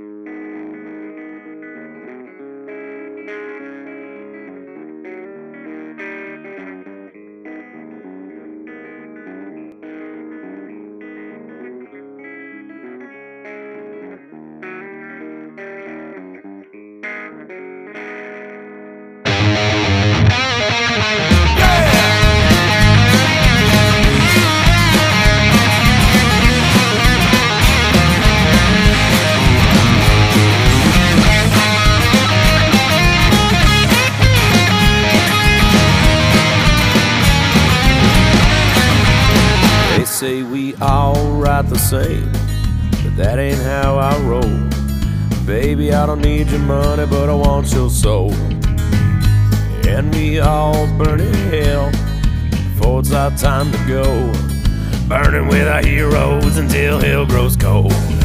Mm. -hmm. Burning with our heroes until hell grows cold.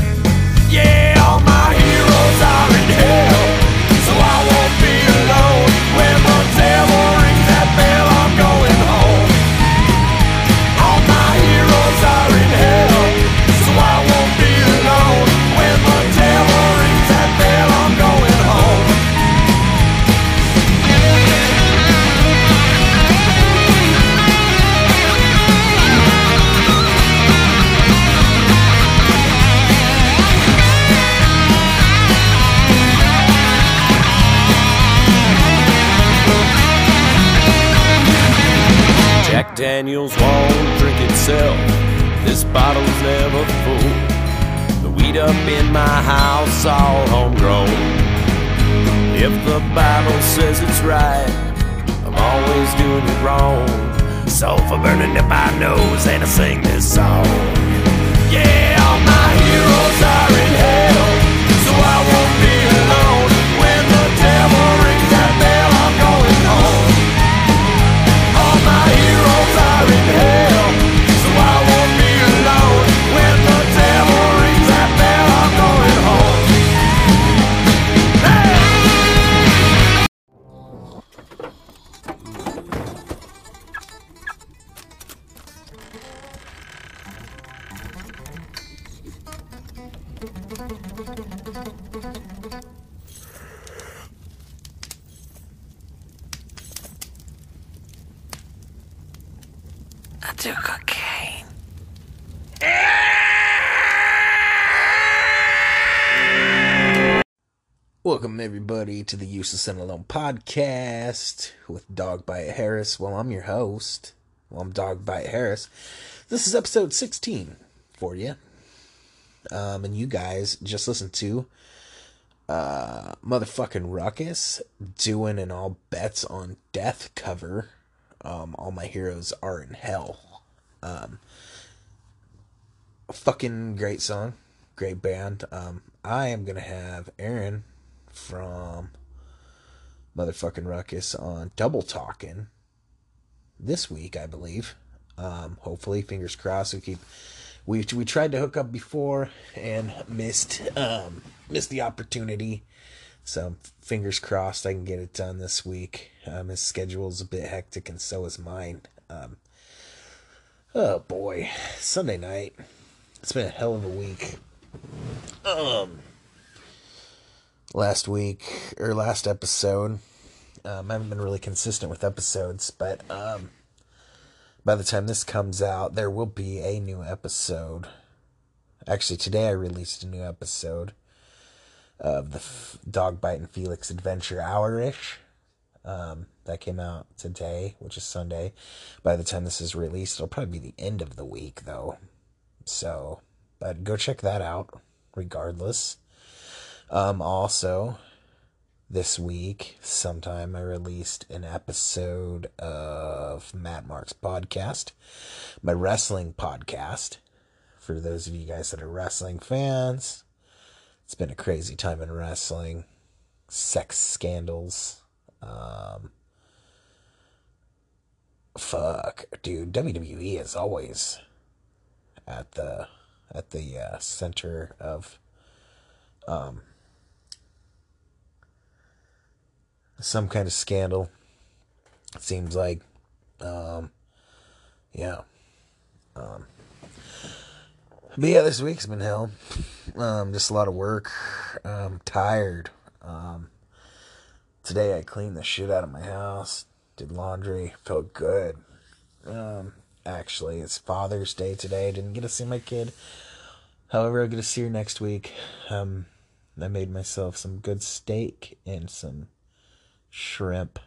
Useless and Alone podcast with Dog Bite Harris. Well, I'm your host. Well, I'm Dog Bite Harris. This is episode 16 for you. Um, and you guys just listened to uh, motherfucking Ruckus doing an all bets on death cover. Um, all my heroes are in hell. Um, fucking great song, great band. Um, I am gonna have Aaron from motherfucking Ruckus on Double Talking this week, I believe. Um, hopefully, fingers crossed. We keep we we tried to hook up before and missed um missed the opportunity. So fingers crossed I can get it done this week. Um, his schedule's a bit hectic and so is mine. Um, oh boy, Sunday night. It's been a hell of a week. Um, last week or last episode, um, I haven't been really consistent with episodes, but um, by the time this comes out, there will be a new episode. Actually, today I released a new episode of the F- Dog Bite and Felix Adventure Hour-ish. Um, that came out today, which is Sunday. By the time this is released, it'll probably be the end of the week, though. So, but go check that out, regardless. Um, also, this week, sometime I released an episode of Matt Mark's podcast, my wrestling podcast. For those of you guys that are wrestling fans, it's been a crazy time in wrestling. Sex scandals. Um, fuck, dude. WWE is always at the at the uh, center of um, some kind of scandal. It seems like, um, yeah. Um, But yeah, this week's been hell. Um, just a lot of work. Um, tired. Um, today I cleaned the shit out of my house, did laundry, felt good. Um, actually, it's Father's Day today. Didn't get to see my kid. However, I'll get to see her next week. Um, I made myself some good steak and some shrimp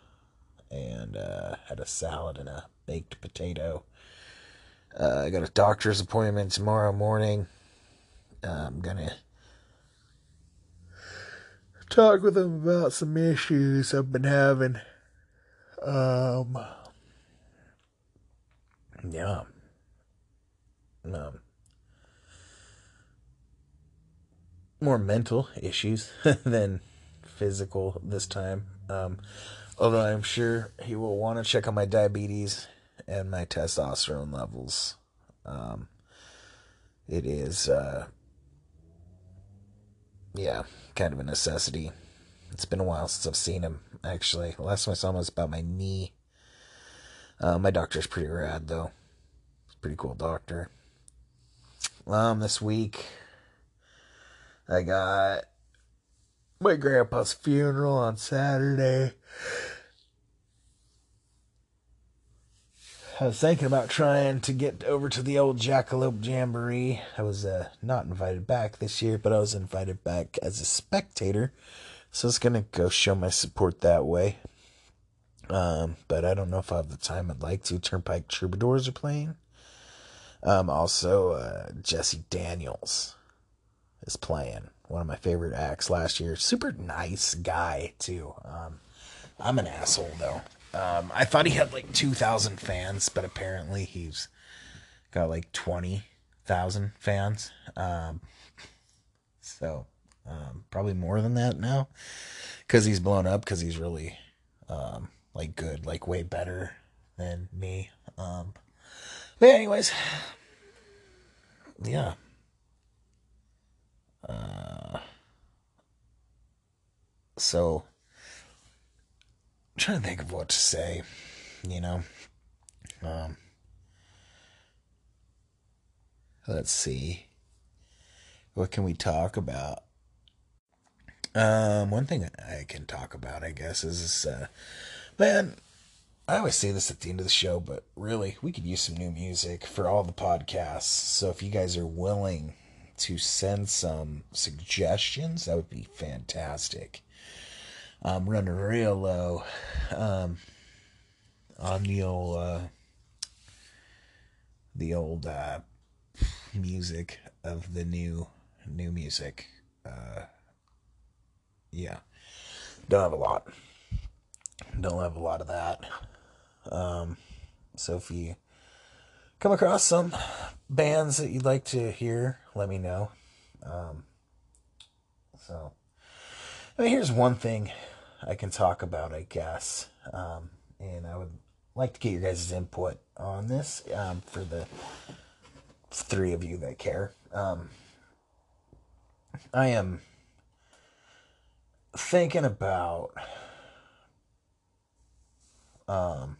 and uh, had a salad and a baked potato. Uh, I got a doctor's appointment tomorrow morning. Uh, I'm gonna talk with him about some issues I've been having. Um, yeah. Um, more mental issues than physical this time. Um, although I'm sure he will want to check on my diabetes and my testosterone levels. Um, it is, uh, yeah, kind of a necessity. It's been a while since I've seen him, actually. The last time I saw him was about my knee. Uh, my doctor's pretty rad, though. Pretty cool doctor. Um, this week, I got my grandpa's funeral on Saturday. I was thinking about trying to get over to the old Jackalope Jamboree. I was uh, not invited back this year, but I was invited back as a spectator. So I was going to go show my support that way. Um, but I don't know if I have the time I'd like to. Turnpike Troubadours are playing. Um, also, uh, Jesse Daniels is playing. One of my favorite acts last year. Super nice guy, too. Um, I'm an asshole, though. Um, I thought he had like 2,000 fans, but apparently he's got like 20,000 fans. Um, so, um, probably more than that now because he's blown up because he's really, um, like good, like way better than me. Um, but anyways, yeah. Uh, so I'm trying to think of what to say, you know. Um, let's see. What can we talk about? Um, one thing I can talk about, I guess, is uh, man, I always say this at the end of the show, but really, we could use some new music for all the podcasts. So if you guys are willing to send some suggestions, that would be fantastic. I'm running real low um, on the old uh, the old uh, music of the new new music. Uh, yeah, don't have a lot. Don't have a lot of that. Um, so if you come across some bands that you'd like to hear, let me know. Um, so, I mean, here's one thing I can talk about, I guess. Um, and I would like to get your guys' input on this um, for the three of you that care. Um, I am thinking about um,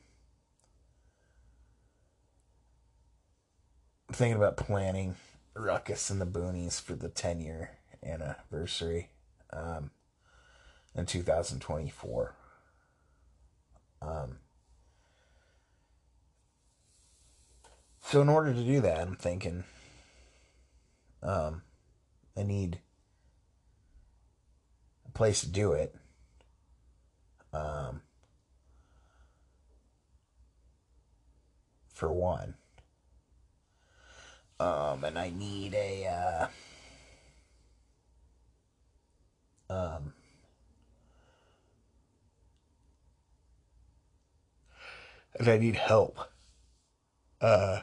thinking about planning Ruckus and the Boonies for the 10 year anniversary. Um, in 2024. Um, so, in order to do that, I'm thinking um, I need a place to do it. Um, for one. Um, and I need a uh, um, and I need help. Uh,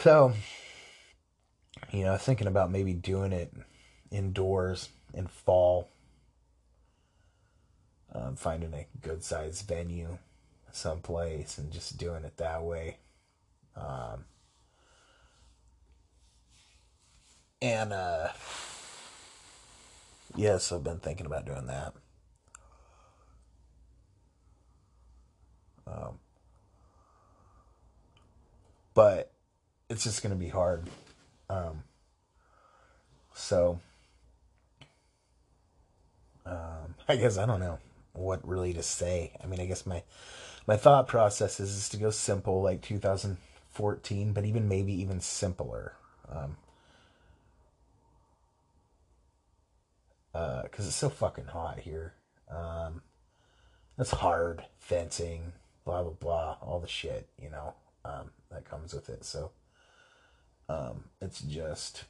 so, you know, thinking about maybe doing it indoors in fall, um, finding a good sized venue someplace and just doing it that way. Um, and, uh, yes, I've been thinking about doing that. Um, but it's just gonna be hard. Um, so, um, I guess I don't know what really to say. I mean, I guess my my thought process is, is to go simple, like 2014, but even maybe even simpler. Um, because uh, it's so fucking hot here. Um, it's hard fencing, blah blah blah, all the shit you know um, that comes with it. So um, it's just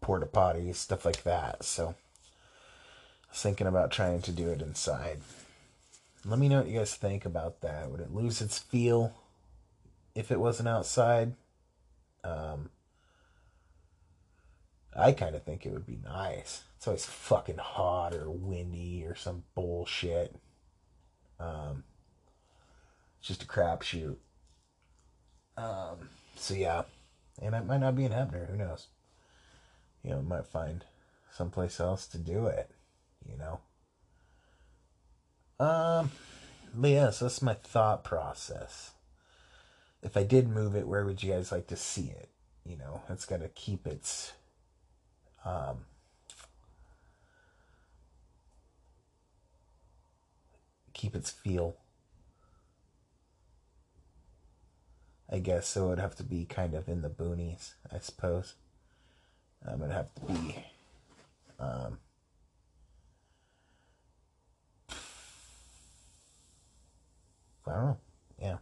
porta potties, stuff like that. So I was thinking about trying to do it inside. Let me know what you guys think about that. Would it lose its feel if it wasn't outside? Um, I kind of think it would be nice. It's always fucking hot or windy or some bullshit. Um, it's just a crapshoot. Um, so yeah, and it might not be in Heppner. Who knows? You know, might find someplace else to do it. You know. Um, so that's my thought process. If I did move it, where would you guys like to see it? You know, it's got to keep its um, keep its feel. I guess so. It'd have to be kind of in the boonies, I suppose. Um, it'd have to be. Um, I don't know. Yeah.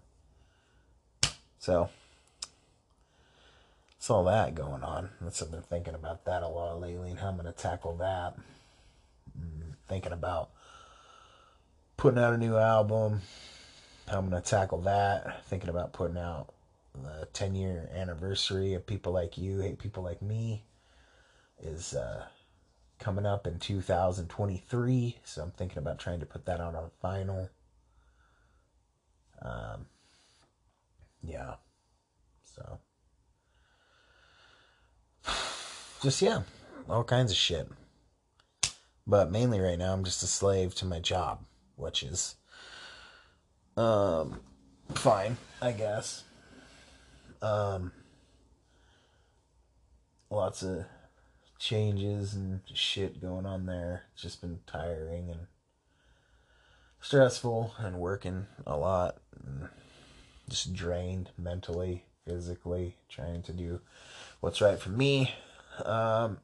So it's all that going on. That's I've been thinking about that a lot lately and how I'm gonna tackle that. Mm, thinking about putting out a new album, how I'm gonna tackle that. Thinking about putting out the 10 year anniversary of people like you, hate people like me, is uh, coming up in 2023. So I'm thinking about trying to put that out on vinyl. Um, yeah. So just yeah, all kinds of shit. But mainly right now, I'm just a slave to my job, which is um fine, I guess. Um, lots of changes and shit going on there. It's just been tiring and stressful and working a lot just drained mentally, physically, trying to do what's right for me um,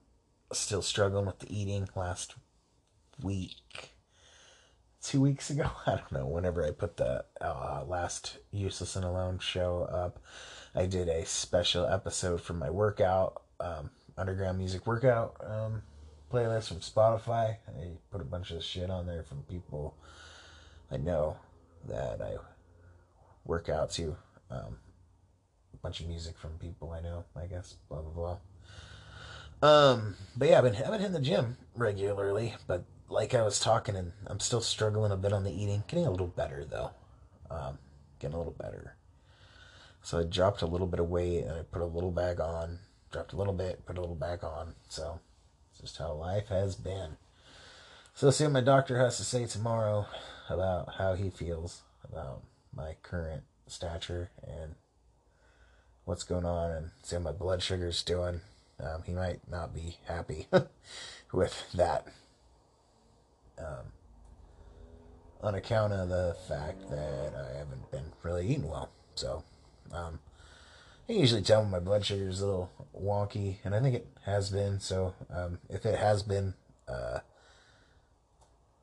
still struggling with the eating last week. Two weeks ago, I don't know. Whenever I put the uh, last Useless and Alone show up, I did a special episode for my workout, um, underground music workout um, playlist from Spotify. I put a bunch of shit on there from people I know that I work out to. Um, a bunch of music from people I know, I guess, blah, blah, blah. Um, but yeah, I've been I've been hitting the gym regularly, but like I was talking, and I'm still struggling a bit on the eating. Getting a little better though, um, getting a little better. So I dropped a little bit of weight, and I put a little bag on. Dropped a little bit, put a little back on. So it's just how life has been. So see what my doctor has to say tomorrow about how he feels about my current stature and what's going on, and see how my blood sugar's doing. Um, he might not be happy with that. Um, on account of the fact that I haven't been really eating well. So, um, I usually tell him my blood sugar is a little wonky, and I think it has been. So, um, if it has been, uh,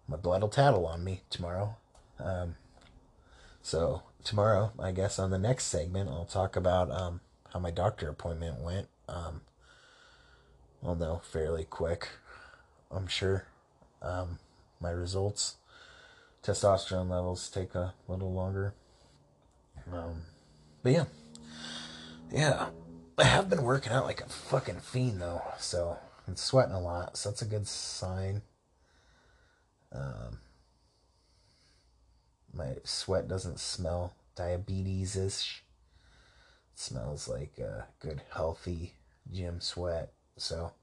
my blood will tattle on me tomorrow. Um, so, tomorrow, I guess on the next segment, I'll talk about um, how my doctor appointment went. Um, I'll fairly quick, I'm sure. Um, my results, testosterone levels take a little longer. Um, but yeah, yeah, I have been working out like a fucking fiend though, so I'm sweating a lot, so that's a good sign. Um, my sweat doesn't smell diabetes ish. Smells like a good healthy gym sweat. So,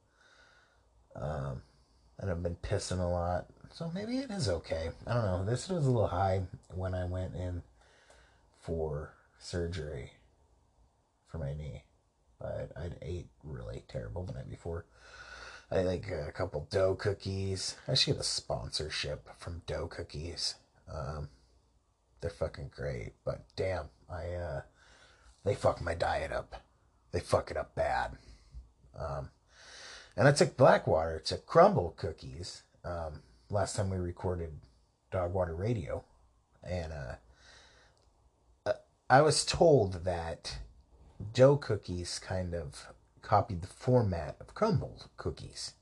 um, and I've been pissing a lot. So maybe it is okay. I don't know. This was a little high when I went in for surgery. for my knee. But I'd ate really terrible the night before. I like a couple dough cookies. I should get a sponsorship from dough cookies. Um, they're fucking great, but damn, I uh, they fuck my diet up. They fuck it up bad. Um, and I took Blackwater to Crumble cookies. Um, last time we recorded Dogwater Radio, and uh, uh, I was told that dough cookies kind of copied the format of crumble cookies.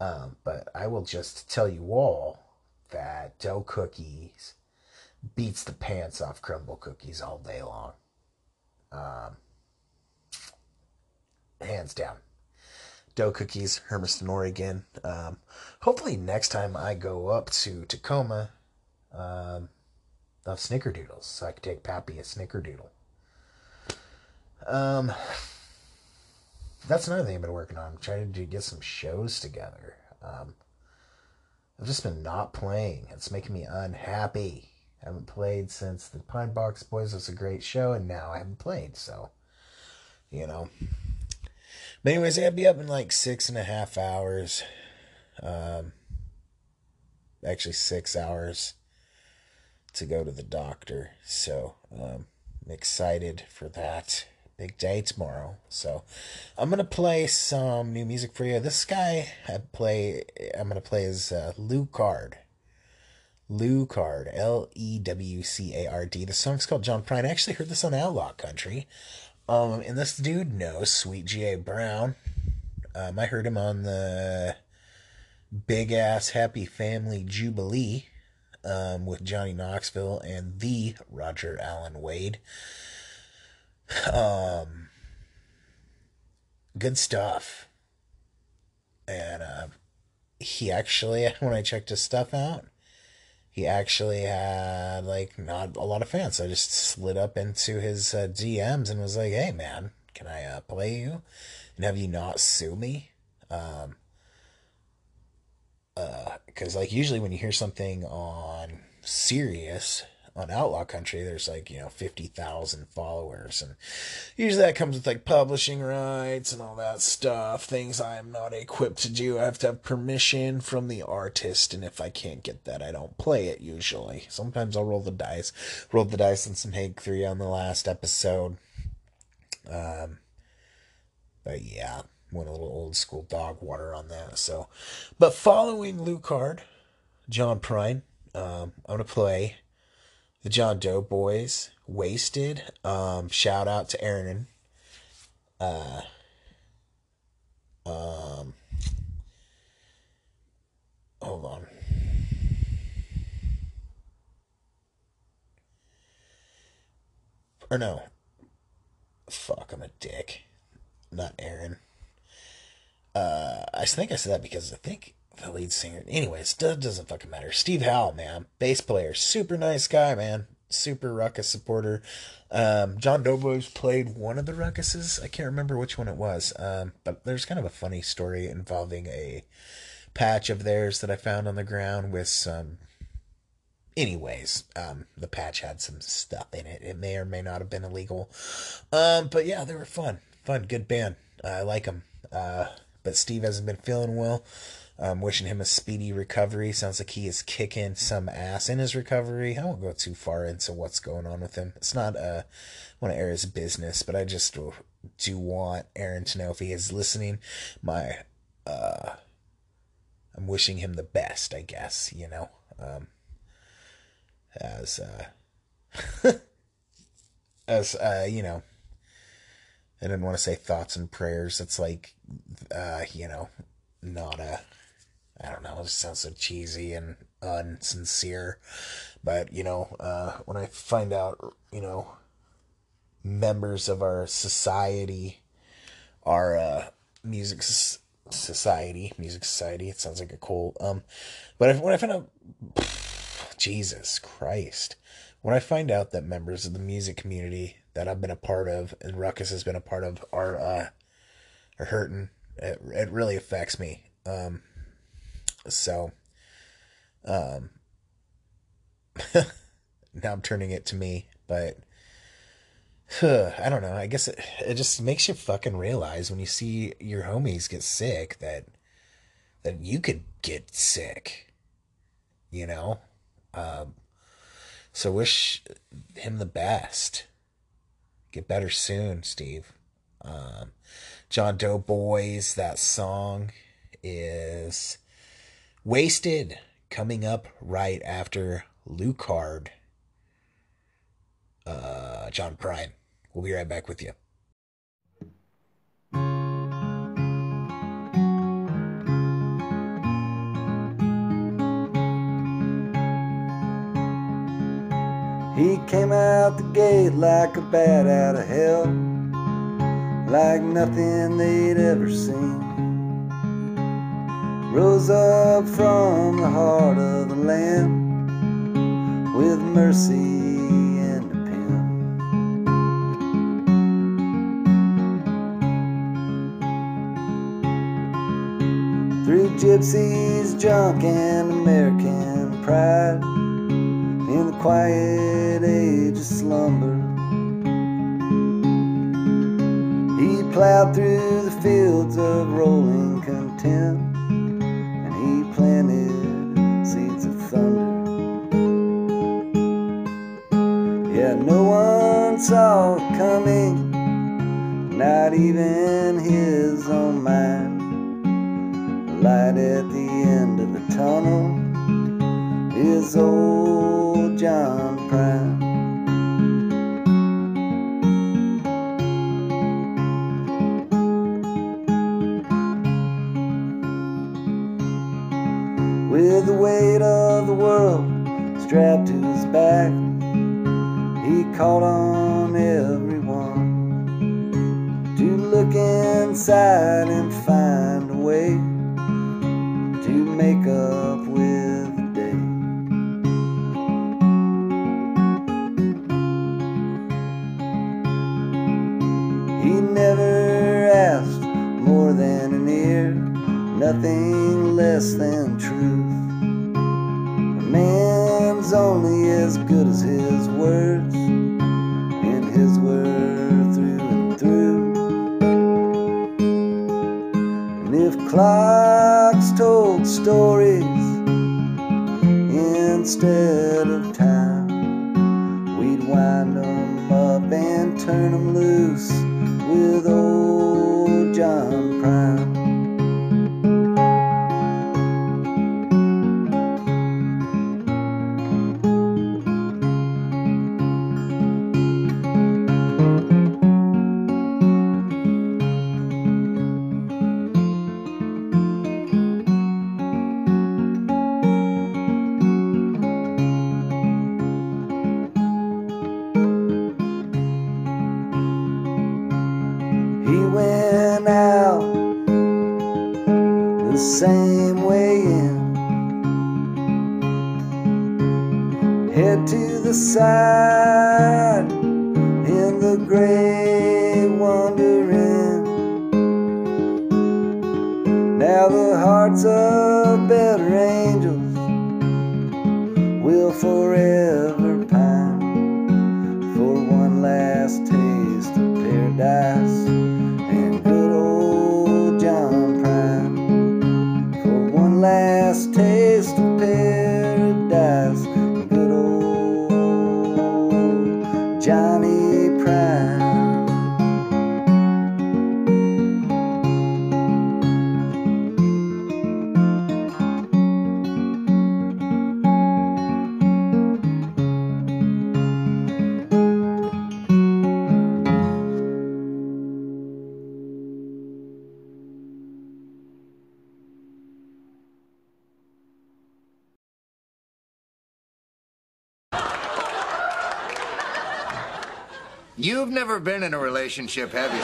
Um, but I will just tell you all that dough cookies beats the pants off crumble cookies all day long. Um, hands down. Dough cookies, Hermiston, Oregon. Um, hopefully, next time I go up to Tacoma, um, have snickerdoodles so I can take Pappy a snickerdoodle. Um, that's another thing I've been working on. I'm trying to get some shows together. Um, I've just been not playing. It's making me unhappy. I haven't played since the Pine Box Boys was a great show, and now I haven't played. So, you know. But anyways, I'll be up in like six and a half hours. Um, actually, six hours to go to the doctor. So, um, I'm excited for that big day tomorrow. So I'm gonna play some new music for you. This guy I play I'm gonna play is uh, Card, Lew Card, L E W C A R D. The song's called John Prine. I actually heard this on Outlaw Country. Um, and this dude knows Sweet G.A. Brown. Um, I heard him on the Big Ass Happy Family Jubilee um, with Johnny Knoxville and the Roger Allen Wade. Um, good stuff. And uh, he actually, when I checked his stuff out, he actually had like not a lot of fans. So I just slid up into his uh, DMs and was like, "Hey, man, can I uh, play you? And have you not sue me?" Um, because uh, like usually when you hear something on Sirius on Outlaw Country, there's like, you know, 50,000 followers. And usually that comes with like publishing rights and all that stuff. Things I'm not equipped to do. I have to have permission from the artist. And if I can't get that, I don't play it usually. Sometimes I'll roll the dice. Rolled the dice on some Hank 3 on the last episode. Um, but yeah, went a little old school dog water on that. So, but following Lew Card, John Prine, um, I'm going to play the John Doe Boys, Wasted. Um, shout out to Aaron. Uh, um, hold on. Or no. Fuck, I'm a dick. Not Aaron. Uh, I think I said that because I think the lead singer. Anyways, doesn't fucking matter. Steve Howell, man, bass player, super nice guy, man, super ruckus supporter. Um, John Doe Boys played one of the ruckuses. I can't remember which one it was, um, but there's kind of a funny story involving a patch of theirs that I found on the ground with some. Anyways, um, the patch had some stuff in it. It may or may not have been illegal, um, but yeah, they were fun, fun, good band. I like them. Uh, but Steve hasn't been feeling well. Um, wishing him a speedy recovery. Sounds like he is kicking some ass in his recovery. I won't go too far into what's going on with him. It's not uh, one of Aaron's business, but I just do want Aaron to know if he is listening. My, uh, I'm wishing him the best, I guess, you know, um, as, uh, as, uh, you know, I didn't want to say thoughts and prayers. It's like, uh, you know, not a I don't know, it sounds so cheesy and unsincere. But, you know, uh, when I find out, you know, members of our society, our uh, music society, music society, it sounds like a cool, um, but if, when I find out, Jesus Christ, when I find out that members of the music community that I've been a part of and Ruckus has been a part of are, uh, are hurting, it, it really affects me. Um, so, um, now I'm turning it to me, but I don't know. I guess it, it just makes you fucking realize when you see your homies get sick that that you could get sick. You know? Um, so wish him the best. Get better soon, Steve. Um, John Doe Boys, that song is Wasted coming up right after Lew Card. Uh, John Prine. We'll be right back with you. He came out the gate like a bat out of hell, like nothing they'd ever seen. Rose up from the heart of the land with mercy and a pen. Through gypsies, junk, and American pride in the quiet age of slumber. He plowed through the fields of rolling content, the same way in. Head to the side in the gray wandering. Now the hearts of relationship, have you.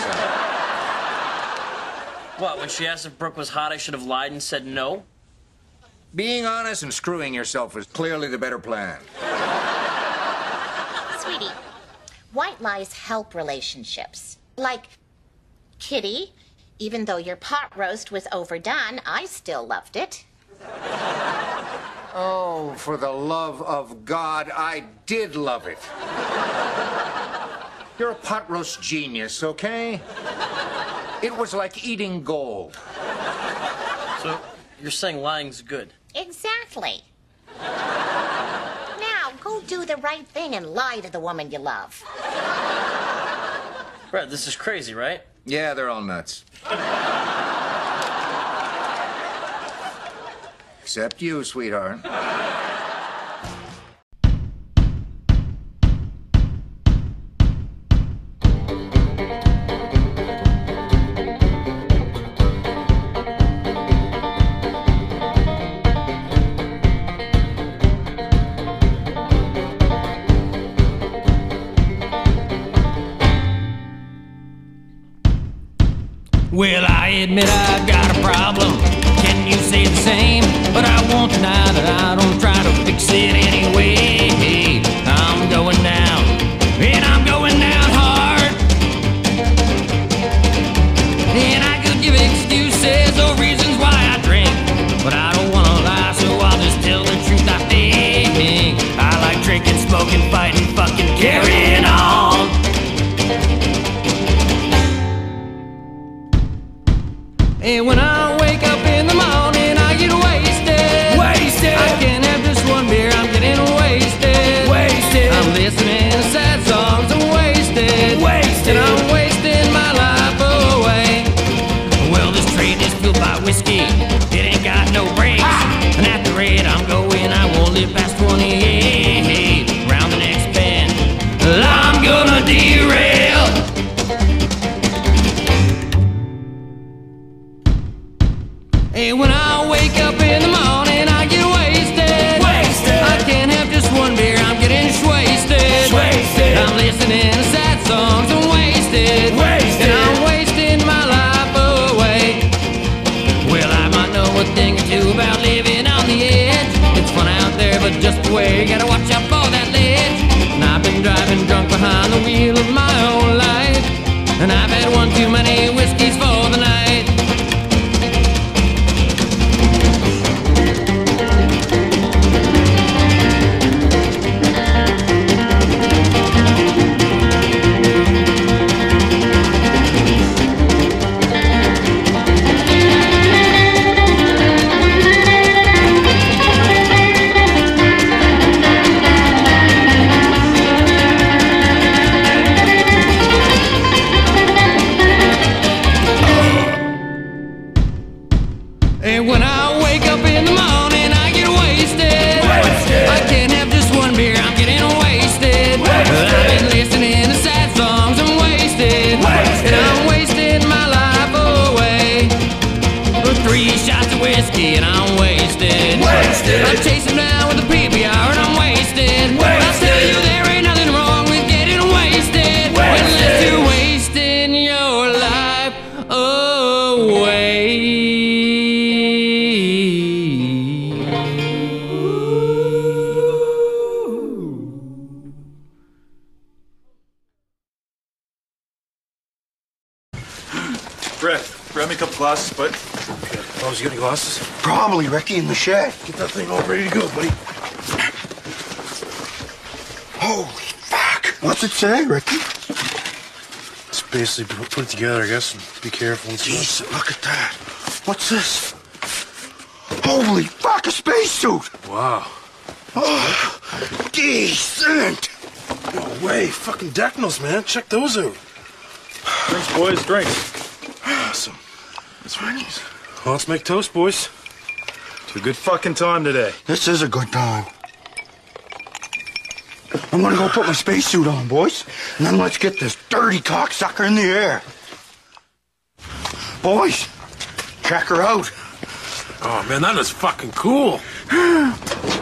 What, when she asked if Brooke was hot, I should have lied and said no? Being honest and screwing yourself was clearly the better plan. Sweetie, white lies help relationships. Like Kitty, even though your pot roast was overdone, I still loved it. Oh, for the love of God, I did love it. You're a pot roast genius, okay? It was like eating gold. So you're saying lying's good? Exactly. Now, go do the right thing and lie to the woman you love. Brett, this is crazy, right? Yeah, they're all nuts. Except you, sweetheart. Together, I guess, be careful and stuff. Jeez, look at that. What's this? Holy fuck, a spacesuit! Wow. Oh, decent! No way. Fucking Decnals, man. Check those out. Drinks, boys, drinks. Awesome. That's Ricky's. Well, let's make toast, boys. It's a good fucking time today. This is a good time. I'm gonna go put my spacesuit on, boys, and then let's get this dirty cocksucker in the air. Boys, check her out. Oh, man, that is fucking cool.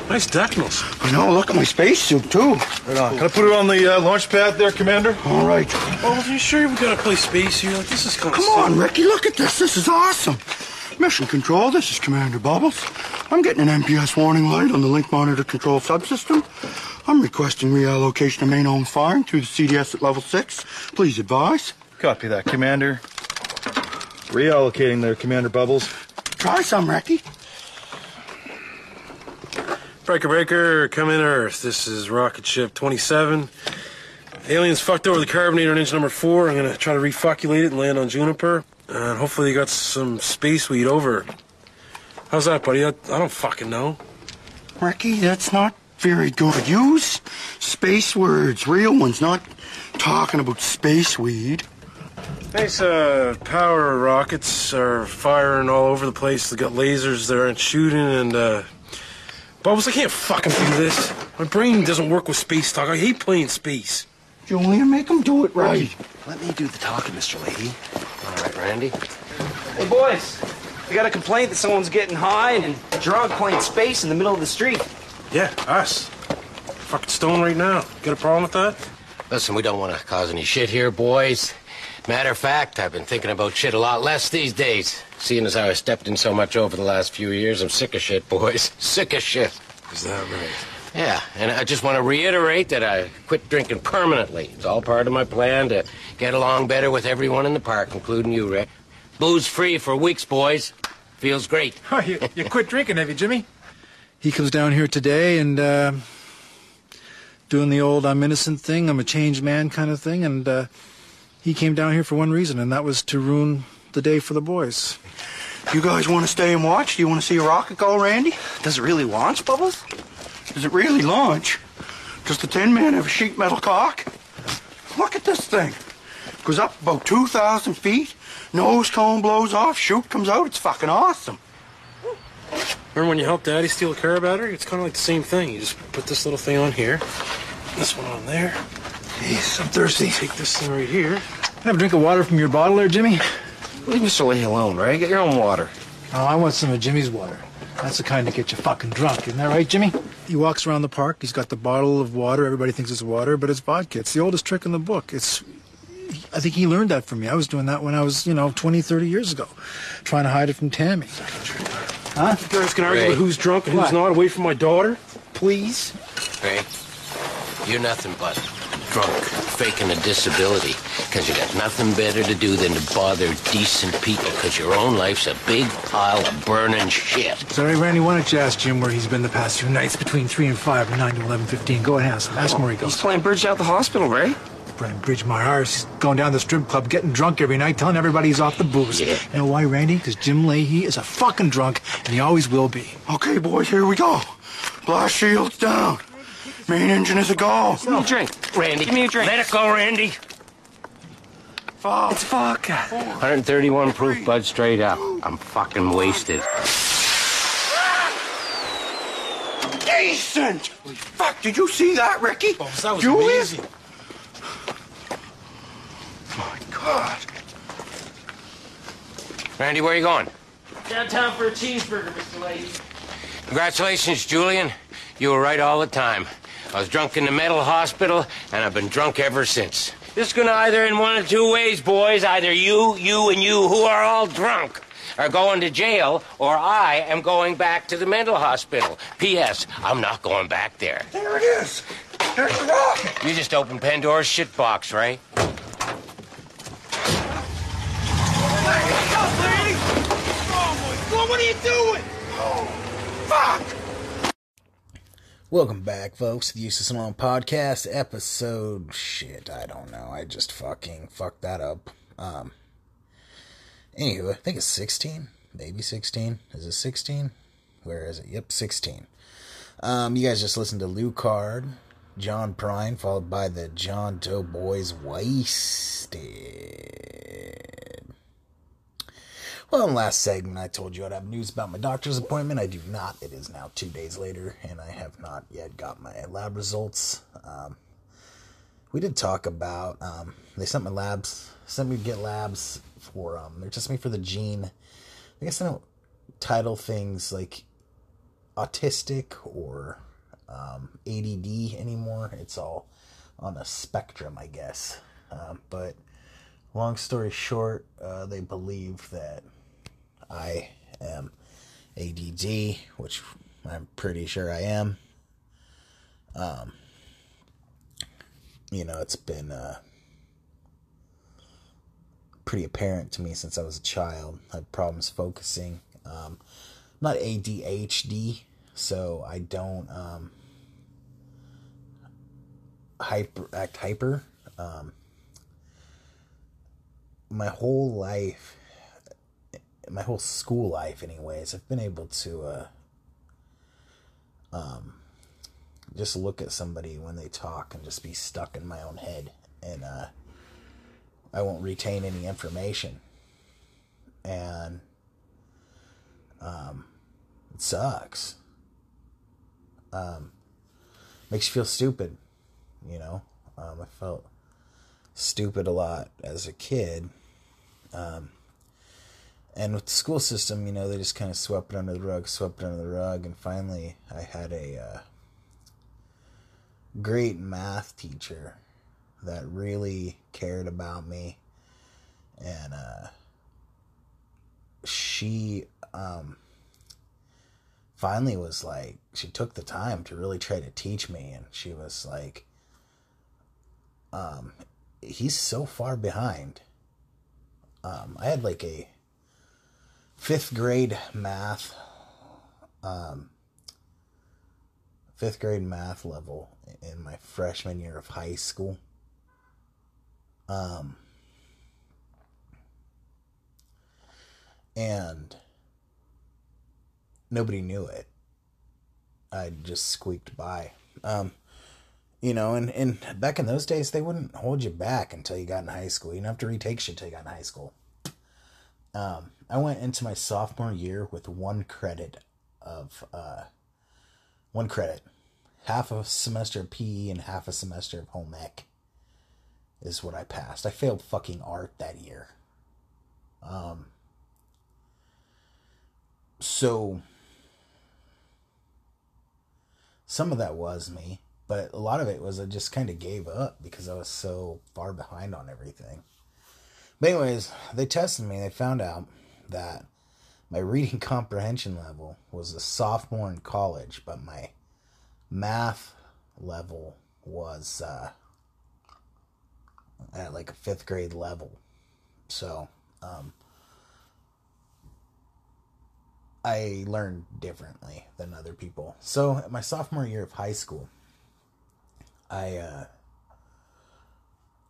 nice Decnals. I know, look at my spacesuit, too. Right on. Can I put it on the uh, launch pad there, Commander? All right. Oh, are you sure we gotta play space here? Like, this is kind of Come on, Ricky, look at this. This is awesome. Mission Control, this is Commander Bubbles. I'm getting an MPS warning light on the link monitor control subsystem. I'm requesting reallocation of main home firing to the CDS at level 6. Please advise. Copy that, Commander. Reallocating there, Commander Bubbles. Try some, Ricky. Breaker Breaker, come in Earth. This is rocket ship 27. Aliens fucked over the carbonator on engine number four. I'm gonna try to refocculate it and land on Juniper. And hopefully they got some space weed over. How's that, buddy? I, I don't fucking know. Ricky, that's not very good. Use space words, real ones, not talking about space weed. Nice uh, power rockets are firing all over the place. They got lasers that aren't shooting, and uh, Bubbles, I can't fucking do this. My brain doesn't work with space talk. I hate playing space. Julian, make him do it right. Let me do the talking, Mr. Lahey. All right, Randy. Hey, boys. We got a complaint that someone's getting high and drunk playing space in the middle of the street. Yeah, us. Fucking stone right now. Got a problem with that? Listen, we don't want to cause any shit here, boys. Matter of fact, I've been thinking about shit a lot less these days. Seeing as how I stepped in so much over the last few years, I'm sick of shit, boys. Sick of shit. Is that right? Yeah, and I just want to reiterate that I quit drinking permanently. It's all part of my plan to get along better with everyone in the park, including you, Rick. Booze free for weeks, boys. Feels great. Oh, you, you quit drinking, have you, Jimmy? He comes down here today and uh, doing the old I'm innocent thing, I'm a changed man kind of thing, and uh, he came down here for one reason, and that was to ruin the day for the boys. You guys want to stay and watch? Do you want to see a rocket go, Randy? Does it really launch, Bubbles? Does it really launch? Does the Tin Man have a sheet metal cock? Look at this thing. Goes up about 2,000 feet, nose cone blows off, chute comes out. It's fucking awesome. Remember when you helped Daddy steal a car battery? It's kind of like the same thing. You just put this little thing on here, this one on there. Jeez, I'm thirsty. Take this thing right here. Have a drink of water from your bottle there, Jimmy? Leave Mr. Lahey alone, right? Get your own water. Oh, I want some of Jimmy's water. That's the kind that gets you fucking drunk, isn't that right, Jimmy? He walks around the park. He's got the bottle of water. Everybody thinks it's water, but it's vodka. It's the oldest trick in the book. It's. I think he learned that from me. I was doing that when I was, you know, 20, 30 years ago, trying to hide it from Tammy. Huh? You guys can argue Ray. who's drunk and who's What? not away from my daughter, please. Ray, you're nothing but drunk, faking a disability, because you got nothing better to do than to bother decent people, because your own life's a big pile of burning shit. Sorry, Randy, why don't you ask Jim where he's been the past few nights between 3 and 5 and 9 to 11.15? Go ahead, ask him. Ask him where he He's goes. playing bridge out the hospital, Ray. Brian Bridgemar, he's going down to the strip club, getting drunk every night, telling everybody he's off the booze. Yeah. You know why, Randy? Because Jim Lahey is a fucking drunk, and he always will be. Okay, boys, here we go. Blast shields down. Main engine is a go. Give me a drink. Randy, Give me a drink. Let it go, Randy. Five. It's vodka. 131 proof, bud, straight up. I'm fucking wasted. Decent. Holy fuck, did you see that, Ricky? Oh, that was Julian? amazing. My God. Randy, where are you going? Downtown for a cheeseburger, Mr. Lahey. Congratulations, Julian. You were right all the time. I was drunk in the mental hospital, and I've been drunk ever since. This is gonna either in one of two ways, boys. Either you, you, and you, who are all drunk, are going to jail, or I am going back to the mental hospital. P.S. I'm not going back there. There it is. There's the rocket. You just opened Pandora's shit box, right? What are you doing? Oh, fuck. Welcome back, folks, to the Useless Simone Podcast, episode shit, I don't know. I just fucking fucked that up. Um Anywho, I think it's sixteen. Maybe sixteen. Is it sixteen? Where is it? Yep, sixteen. Um, you guys just listened to Lew Card, John Prine, followed by the John Doe Boys Wasted. Well, in the last segment, I told you I'd have news about my doctor's appointment. I do not. It is now two days later, and I have not yet got my lab results. Um, we did talk about. Um, they sent my labs. Sent me to get labs for. Um, they tested me for the gene. I guess I don't title things like autistic or um, ADD anymore. It's all on a spectrum, I guess. Um, but long story short, uh, they believe that I am ADD, which I'm pretty sure I am. Um, you know, it's been uh, pretty apparent to me since I was a child. I had problems focusing. Um, not ADHD, so I don't um, hyper act hyper. Um, my whole life, my whole school life, anyways, I've been able to uh, um, just look at somebody when they talk and just be stuck in my own head, and uh, I won't retain any information, and um, it sucks. Um, makes you feel stupid, you know. Um, I felt stupid a lot as a kid. Um, and with the school system, you know, they just kind of swept it under the rug, swept it under the rug, and finally, I had a uh, great math teacher that really cared about me, and uh, she um, finally was like, she took the time to really try to teach me, and she was like, um, he's so far behind. Um, I had like a fifth grade math, um, fifth grade math level in my freshman year of high school. Um, and nobody knew it. I just squeaked by. Um, you know, and, and back in those days, they wouldn't hold you back until you got in high school. You didn't have to retake shit until you got in high school. Um, I went into my sophomore year with one credit of, uh, one credit. Half a semester of PE and half a semester of home ec is what I passed. I failed fucking art that year. Um, so some of that was me, but a lot of it was I just kind of gave up because I was so far behind on everything. But anyways, they tested me. And they found out that my reading comprehension level was a sophomore in college, but my math level was uh, at like a fifth grade level. So, um, I learned differently than other people. So, my sophomore year of high school, I uh,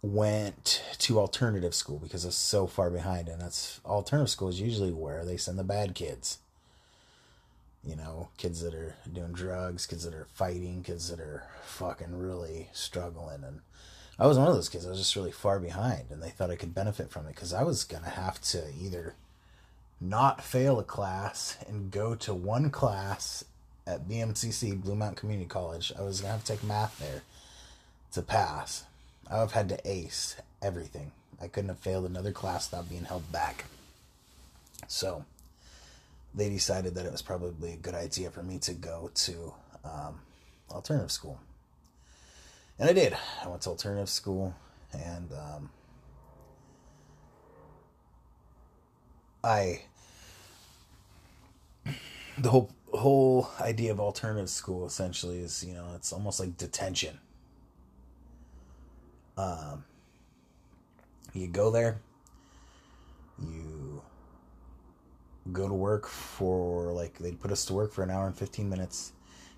went to alternative school because I was so far behind, and that's alternative school is usually where they send the bad kids. You know, kids that are doing drugs, kids that are fighting, kids that are fucking really struggling. And I was one of those kids. I was just really far behind, and they thought I could benefit from it because I was gonna have to either not fail a class and go to one class at BMCC, Blue Mountain Community College. I was gonna have to take math there to pass. I would have had to ace everything. I couldn't have failed another class without being held back. So they decided that it was probably a good idea for me to go to um, alternative school. And I did. I went to alternative school and um, I the whole whole idea of alternative school essentially is you know it's almost like detention um you go there you go to work for like they'd put us to work for an hour and 15 minutes.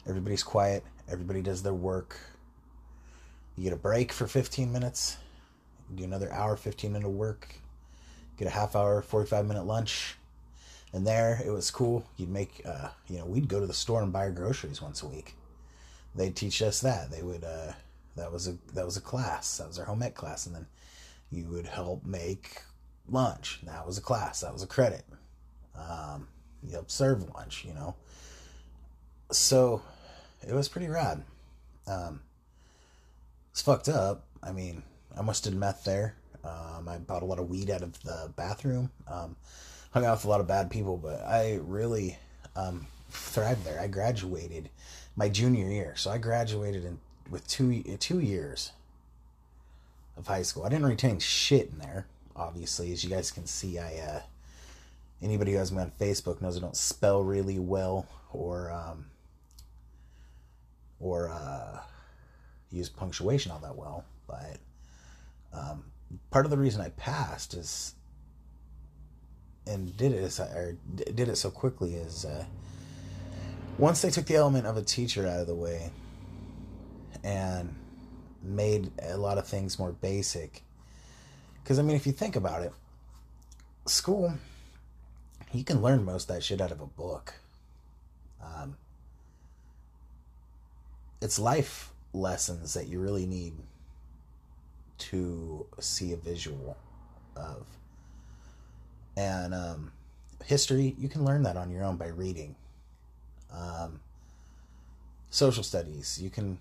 Everybody's quiet everybody does their work. You get a break for 15 minutes do another hour 15 minute work get a half hour 45 minute lunch. And there it was cool. You'd make uh, you know we'd go to the store and buy our groceries once a week. They'd teach us that. They would uh, that was a that was a class. That was our home ec class. And then you would help make lunch. That was a class. That was a credit. Um, you help serve lunch you know. So it was pretty rad. Um, it's fucked up. I mean i must did meth there. Um, i bought a lot of weed out of the bathroom. Um, hung out with a lot of bad people, but I really um, thrived there. I graduated my junior year, so I graduated in with two two years of high school. I didn't retain shit in there, obviously, as you guys can see. I uh, anybody who has me on Facebook knows I don't spell really well or um, or uh, use punctuation all that well, but um, part of the reason I passed is and did it or did it so quickly is uh, once they took the element of a teacher out of the way and made a lot of things more basic. Because, I mean, if you think about it, school, you can learn most that shit out of a book. Um, it's life lessons that you really need to see a visual of. And um, history, you can learn that on your own by reading. Um, social studies, you can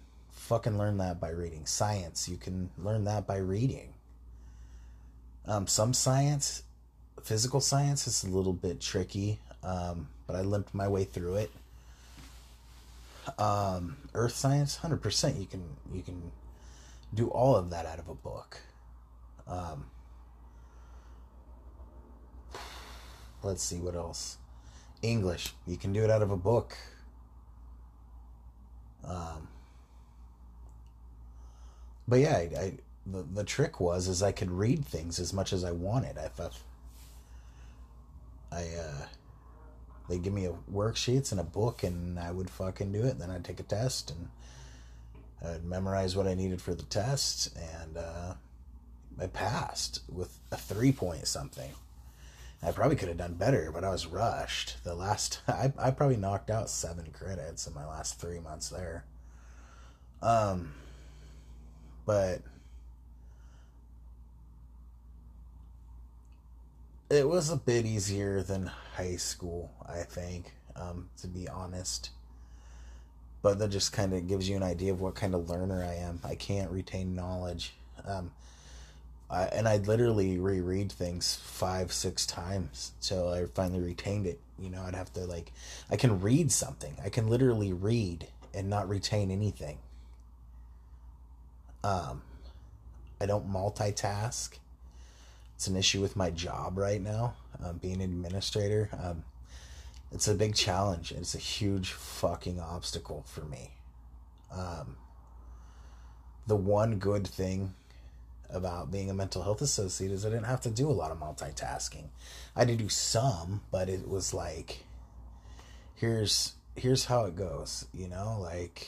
fucking learn that by reading. Science, you can learn that by reading. Um, some science, physical science, is a little bit tricky, um, but I limped my way through it. Um, earth science, hundred percent, you can you can do all of that out of a book. Um, let's see what else. English, you can do it out of a book. Um, but yeah, I, I, the the trick was is I could read things as much as I wanted. I, I uh, they give me a worksheets and a book, and I would fucking do it. Then I'd take a test and I'd memorize what I needed for the test, and uh, I passed with a three point something. I probably could have done better, but I was rushed. The last, I, I probably knocked out seven credits in my last three months there. Um, but it was a bit easier than high school, I think, um, to be honest. But that just kind of gives you an idea of what kind of learner I am. I can't retain knowledge. Um, I, and I'd literally reread things five, six times till I finally retained it. You know, I'd have to like, I can read something. I can literally read and not retain anything. Um, I don't multitask. It's an issue with my job right now, um, being an administrator. Um, it's a big challenge. It's a huge fucking obstacle for me. Um, the one good thing about being a mental health associate is I didn't have to do a lot of multitasking. I did do some, but it was like here's here's how it goes, you know, like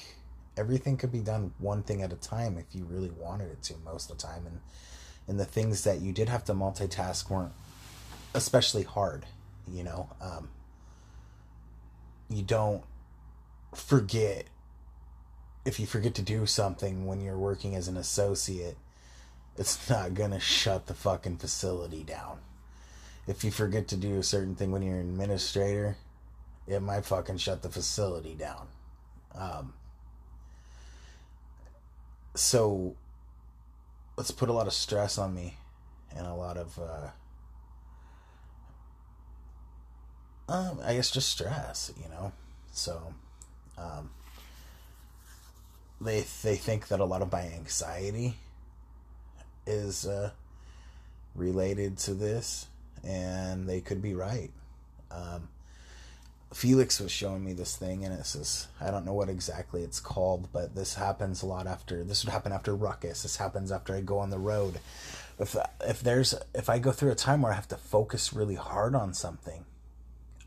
everything could be done one thing at a time if you really wanted it to most of the time and and the things that you did have to multitask weren't especially hard, you know. Um you don't forget if you forget to do something when you're working as an associate it's not gonna shut the fucking facility down. If you forget to do a certain thing when you're an administrator, it might fucking shut the facility down. Um, so let's put a lot of stress on me and a lot of uh, um, I guess just stress, you know. So um, they they think that a lot of my anxiety is uh, related to this, and they could be right. Um, Felix was showing me this thing, and it says I don't know what exactly it's called, but this happens a lot after. This would happen after ruckus. This happens after I go on the road. If if there's if I go through a time where I have to focus really hard on something,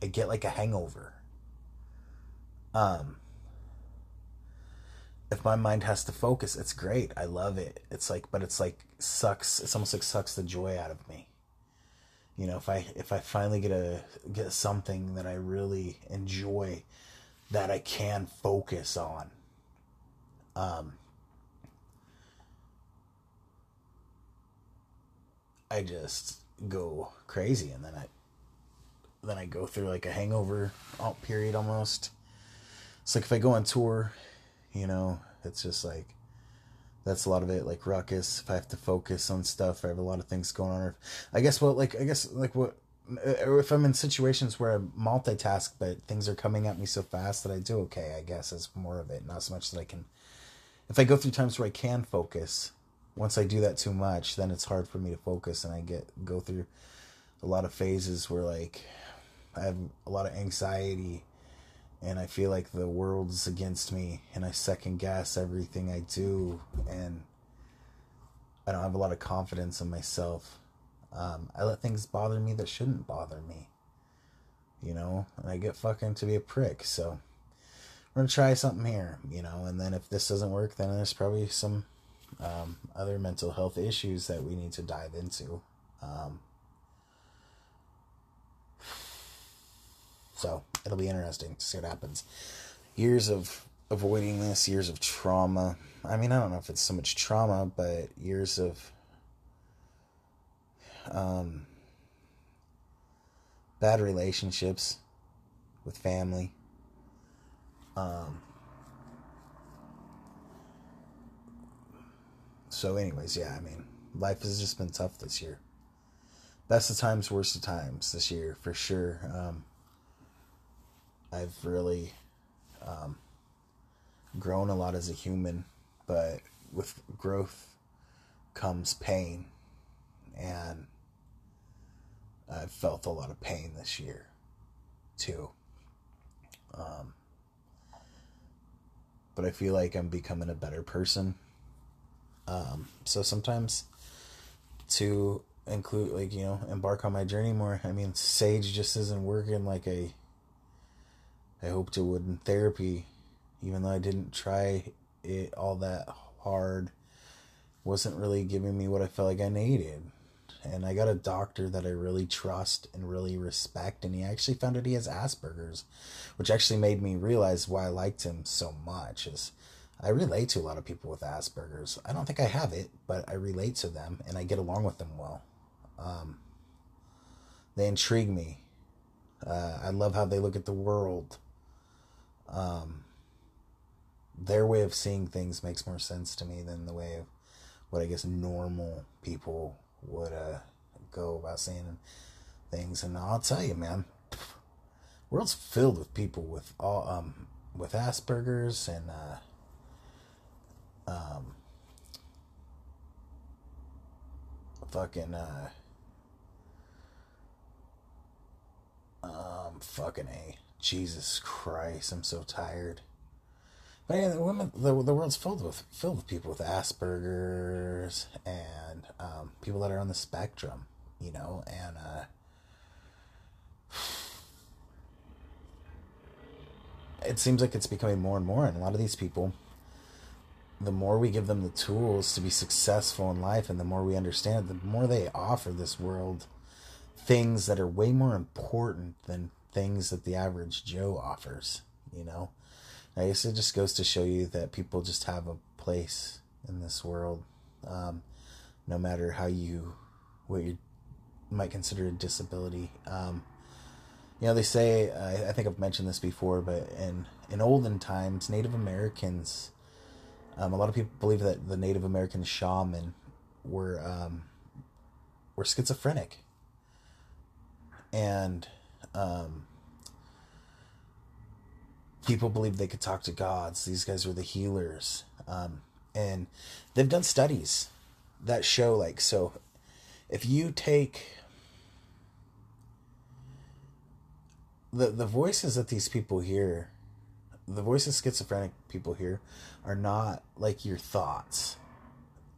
I get like a hangover. Um, if my mind has to focus, it's great. I love it. It's like, but it's like sucks. It's almost like sucks the joy out of me. You know, if I if I finally get a get something that I really enjoy, that I can focus on. Um. I just go crazy, and then I then I go through like a hangover period almost. It's like if I go on tour, you know, it's just like that's a lot of it. Like ruckus, if I have to focus on stuff, I have a lot of things going on. Or I guess well, like I guess like what uh, if I'm in situations where I multitask, but things are coming at me so fast that I do okay. I guess is more of it, not so much that I can. If I go through times where I can focus, once I do that too much, then it's hard for me to focus, and I get go through a lot of phases where like I have a lot of anxiety and I feel like the world's against me and I second guess everything I do and I don't have a lot of confidence in myself. Um, I let things bother me that shouldn't bother me. You know, and I get fucking to be a prick. So we're gonna try something here, you know, and then if this doesn't work, then there's probably some um, other mental health issues that we need to dive into. Um, so it'll be interesting to see what happens. Years of avoiding this, years of trauma. I mean, I don't know if it's so much trauma, but years of um, bad relationships with family. Um, so, anyways, yeah, I mean, life has just been tough this year. Best of times, worst of times this year, for sure. Um, I've really um, grown a lot as a human, but with growth comes pain. And I've felt a lot of pain this year, too. Um, but I feel like I'm becoming a better person. Um, so sometimes to include, like, you know, embark on my journey more, I mean, Sage just isn't working like I, I hoped it would in therapy, even though I didn't try it all that hard, wasn't really giving me what I felt like I needed and I got a doctor that I really trust and really respect, and he actually found out he has Asperger's, which actually made me realize why I liked him so much. Is I relate to a lot of people with Asperger's. I don't think I have it, but I relate to them and I get along with them well. Um, they intrigue me. Uh, I love how they look at the world. Um, their way of seeing things makes more sense to me than the way of what I guess normal people would uh, go about seeing things. And I'll tell you, man, world's filled with people with all um with Asperger's and uh, um fucking uh um fucking a Jesus Christ, I'm so tired. But yeah, the women, the, the world's filled with filled with people with Asperger's and um, people that are on the spectrum, you know, and uh, it seems like it's becoming more and more. And a lot of these people, the more we give them the tools to be successful in life, and the more we understand, the more they offer this world things that are way more important than things that the average Joe offers, you know I guess it just goes to show you that people just have a place in this world, um, no matter how you, what you might consider a disability. Um, you know, they say, I, I think I've mentioned this before, but in, in olden times, Native Americans, um, a lot of people believe that the Native American shaman were, um, were schizophrenic. And, um, people believed they could talk to gods. These guys were the healers. Um, and they've done studies that show, like, so if you take the, the voices that these people hear, the voices schizophrenic people hear, are not like your thoughts.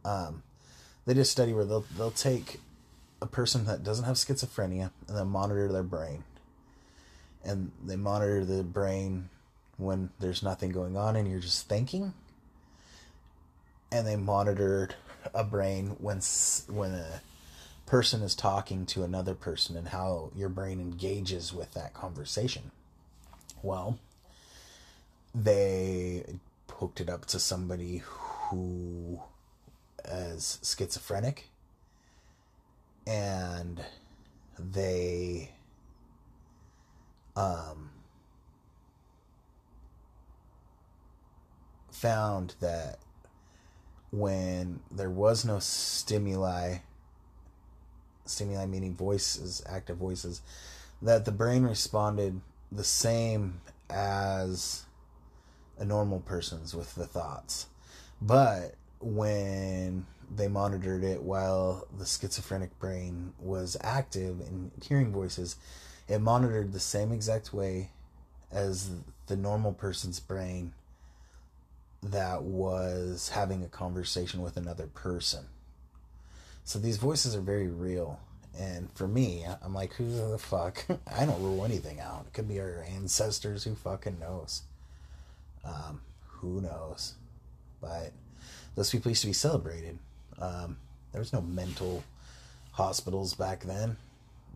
Um, they did a study where they'll, they'll take a person that doesn't have schizophrenia and then monitor their brain. And they monitor the brain when there's nothing going on and you're just thinking. And they monitored a brain when when a person is talking to another person and how your brain engages with that conversation. Well, they hooked it up to somebody who is schizophrenic and they um found that when there was no stimuli, stimuli meaning voices, active voices, that the brain responded the same as a normal person's with the thoughts. But when they monitored it while the schizophrenic brain was active and hearing voices, it monitored the same exact way as the normal person's brain that was having a conversation with another person. So these voices are very real. And for me, I'm like, who the fuck? I don't rule anything out. It could be our ancestors. Who fucking knows? Um, who knows? But those people used to be celebrated. Um, there was no mental hospitals back then.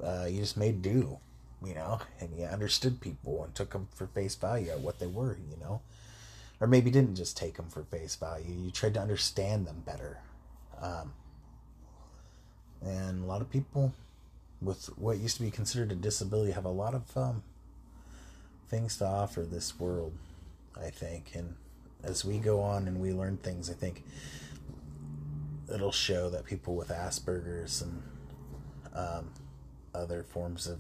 Uh, you just made do, you know, and you understood people and took them for face value at what they were, you know, or maybe didn't just take them for face value. You tried to understand them better. Um, and a lot of people with what used to be considered a disability have a lot of um, things to offer this world, I think. And as we go on and we learn things, I think it'll show that people with Asperger's and um, other forms of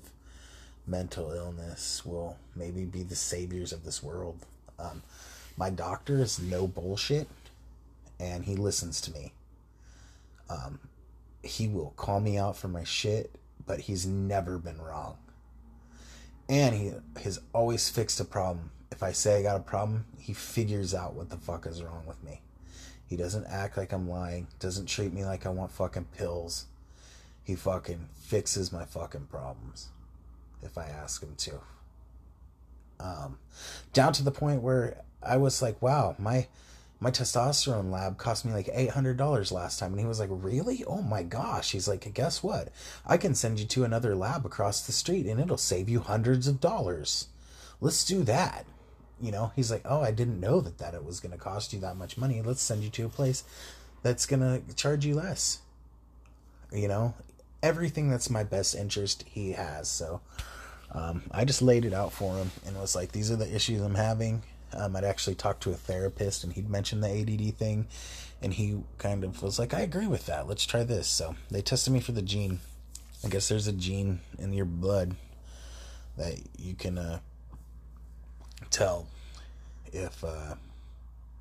mental illness will maybe be the saviors of this world. Um, my doctor is no bullshit, and he listens to me. Um, he will call me out for my shit, but he's never been wrong. And he has always fixed a problem. If I say I got a problem, he figures out what the fuck is wrong with me. He doesn't act like I'm lying, doesn't treat me like I want fucking pills. He fucking fixes my fucking problems if I ask him to. Um, down to the point where I was like, wow, my my testosterone lab cost me like $800 last time. And he was like, Really? Oh my gosh. He's like, Guess what? I can send you to another lab across the street and it'll save you hundreds of dollars. Let's do that. You know, he's like, Oh, I didn't know that, that it was going to cost you that much money. Let's send you to a place that's going to charge you less. You know, everything that's my best interest, he has. So um, I just laid it out for him and was like, These are the issues I'm having um, I'd actually talked to a therapist, and he'd mentioned the ADD thing, and he kind of was like, "I agree with that. Let's try this." So they tested me for the gene. I guess there's a gene in your blood that you can uh, tell if uh,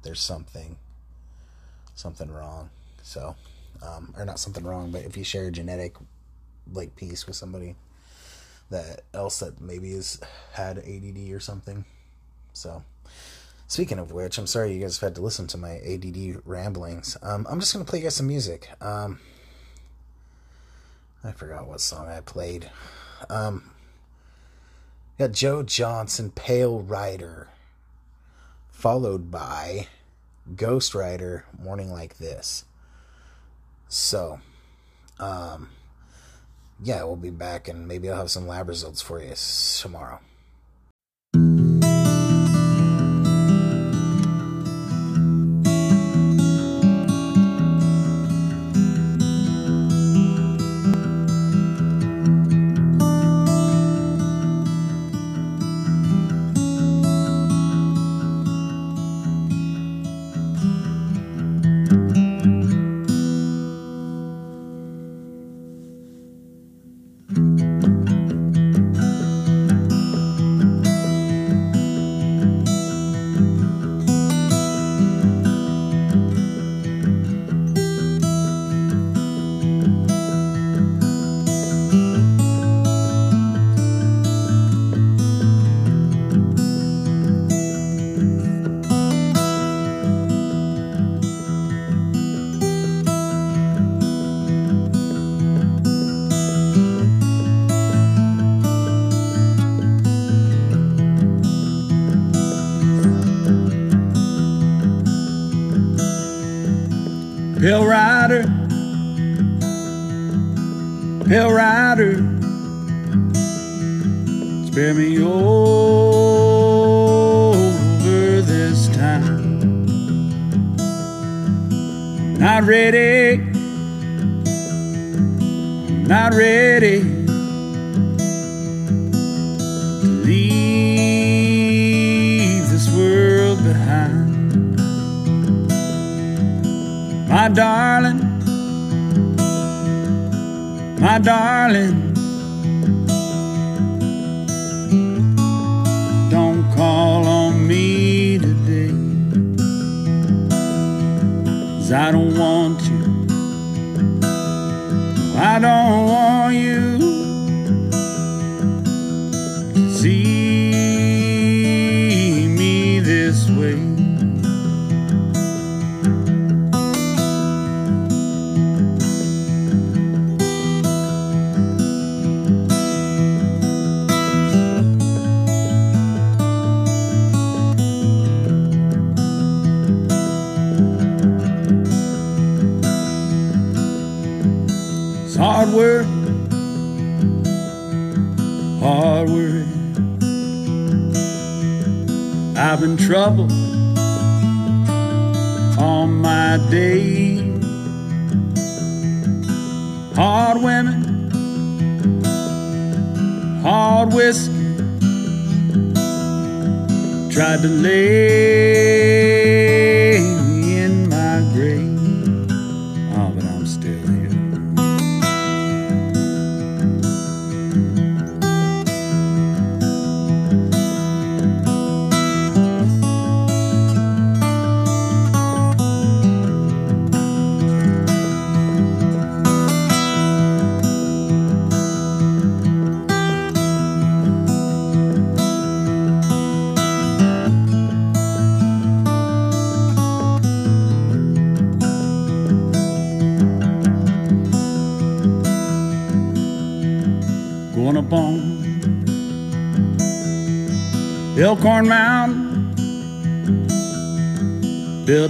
there's something something wrong. So, um, or not something wrong, but if you share a genetic like piece with somebody that else that maybe has had ADD or something. So, Speaking of which, I'm sorry you guys have had to listen to my ADD ramblings. Um, I'm just to play you guys some music. Um, I forgot what song I played. Um, got Joe Johnson, Pale Rider, followed by Ghost Rider, Morning Like This. So, um, yeah, we'll be back and maybe I'll have some lab results for you tomorrow.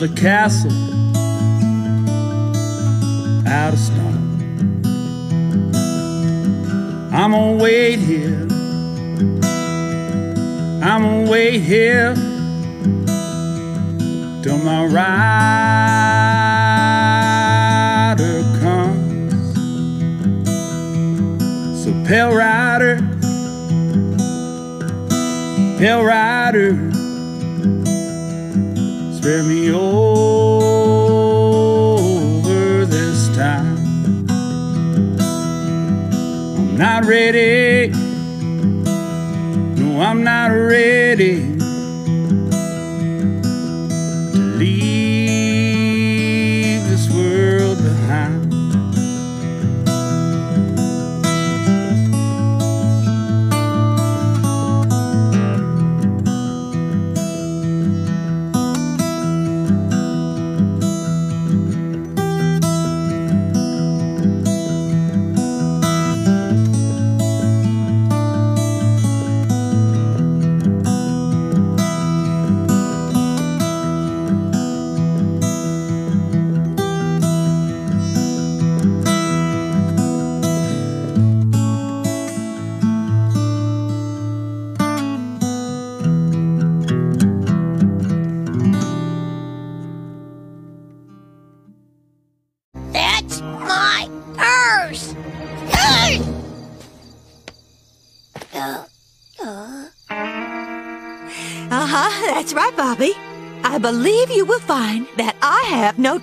A castle out of stone. I'm gonna wait here. I'm gonna wait here till my rider comes. So, Pale Rider, Pale Rider, spare me over this time. I'm not ready. No, I'm not ready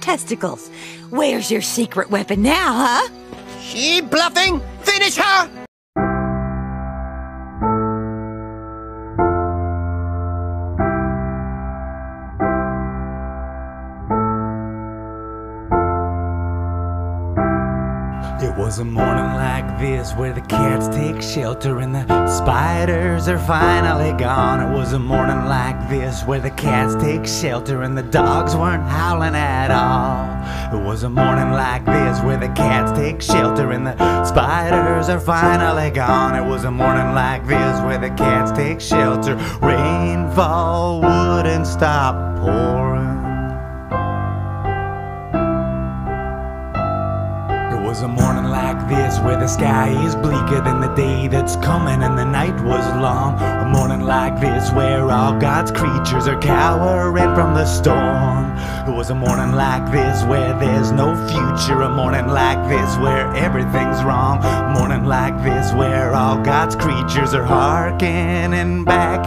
testicles. Where's your secret weapon now, huh? She bluffing? Finish her! It was a morning like this where the cats take shelter in the spiders are finally gone. It was a morning like this where the cats take shelter and the dogs weren't howling at all. It was a morning like this where the cats take shelter and the spiders are finally gone. It was a morning like this where the cats take shelter. Rainfall wouldn't stop pouring. Was a morning like this where the sky is bleaker than the day that's coming and the night was long. A morning like this where all God's creatures are cowering from the storm. It was a morning like this where there's no future. A morning like this where everything's wrong. A morning like this where all God's creatures are harkening back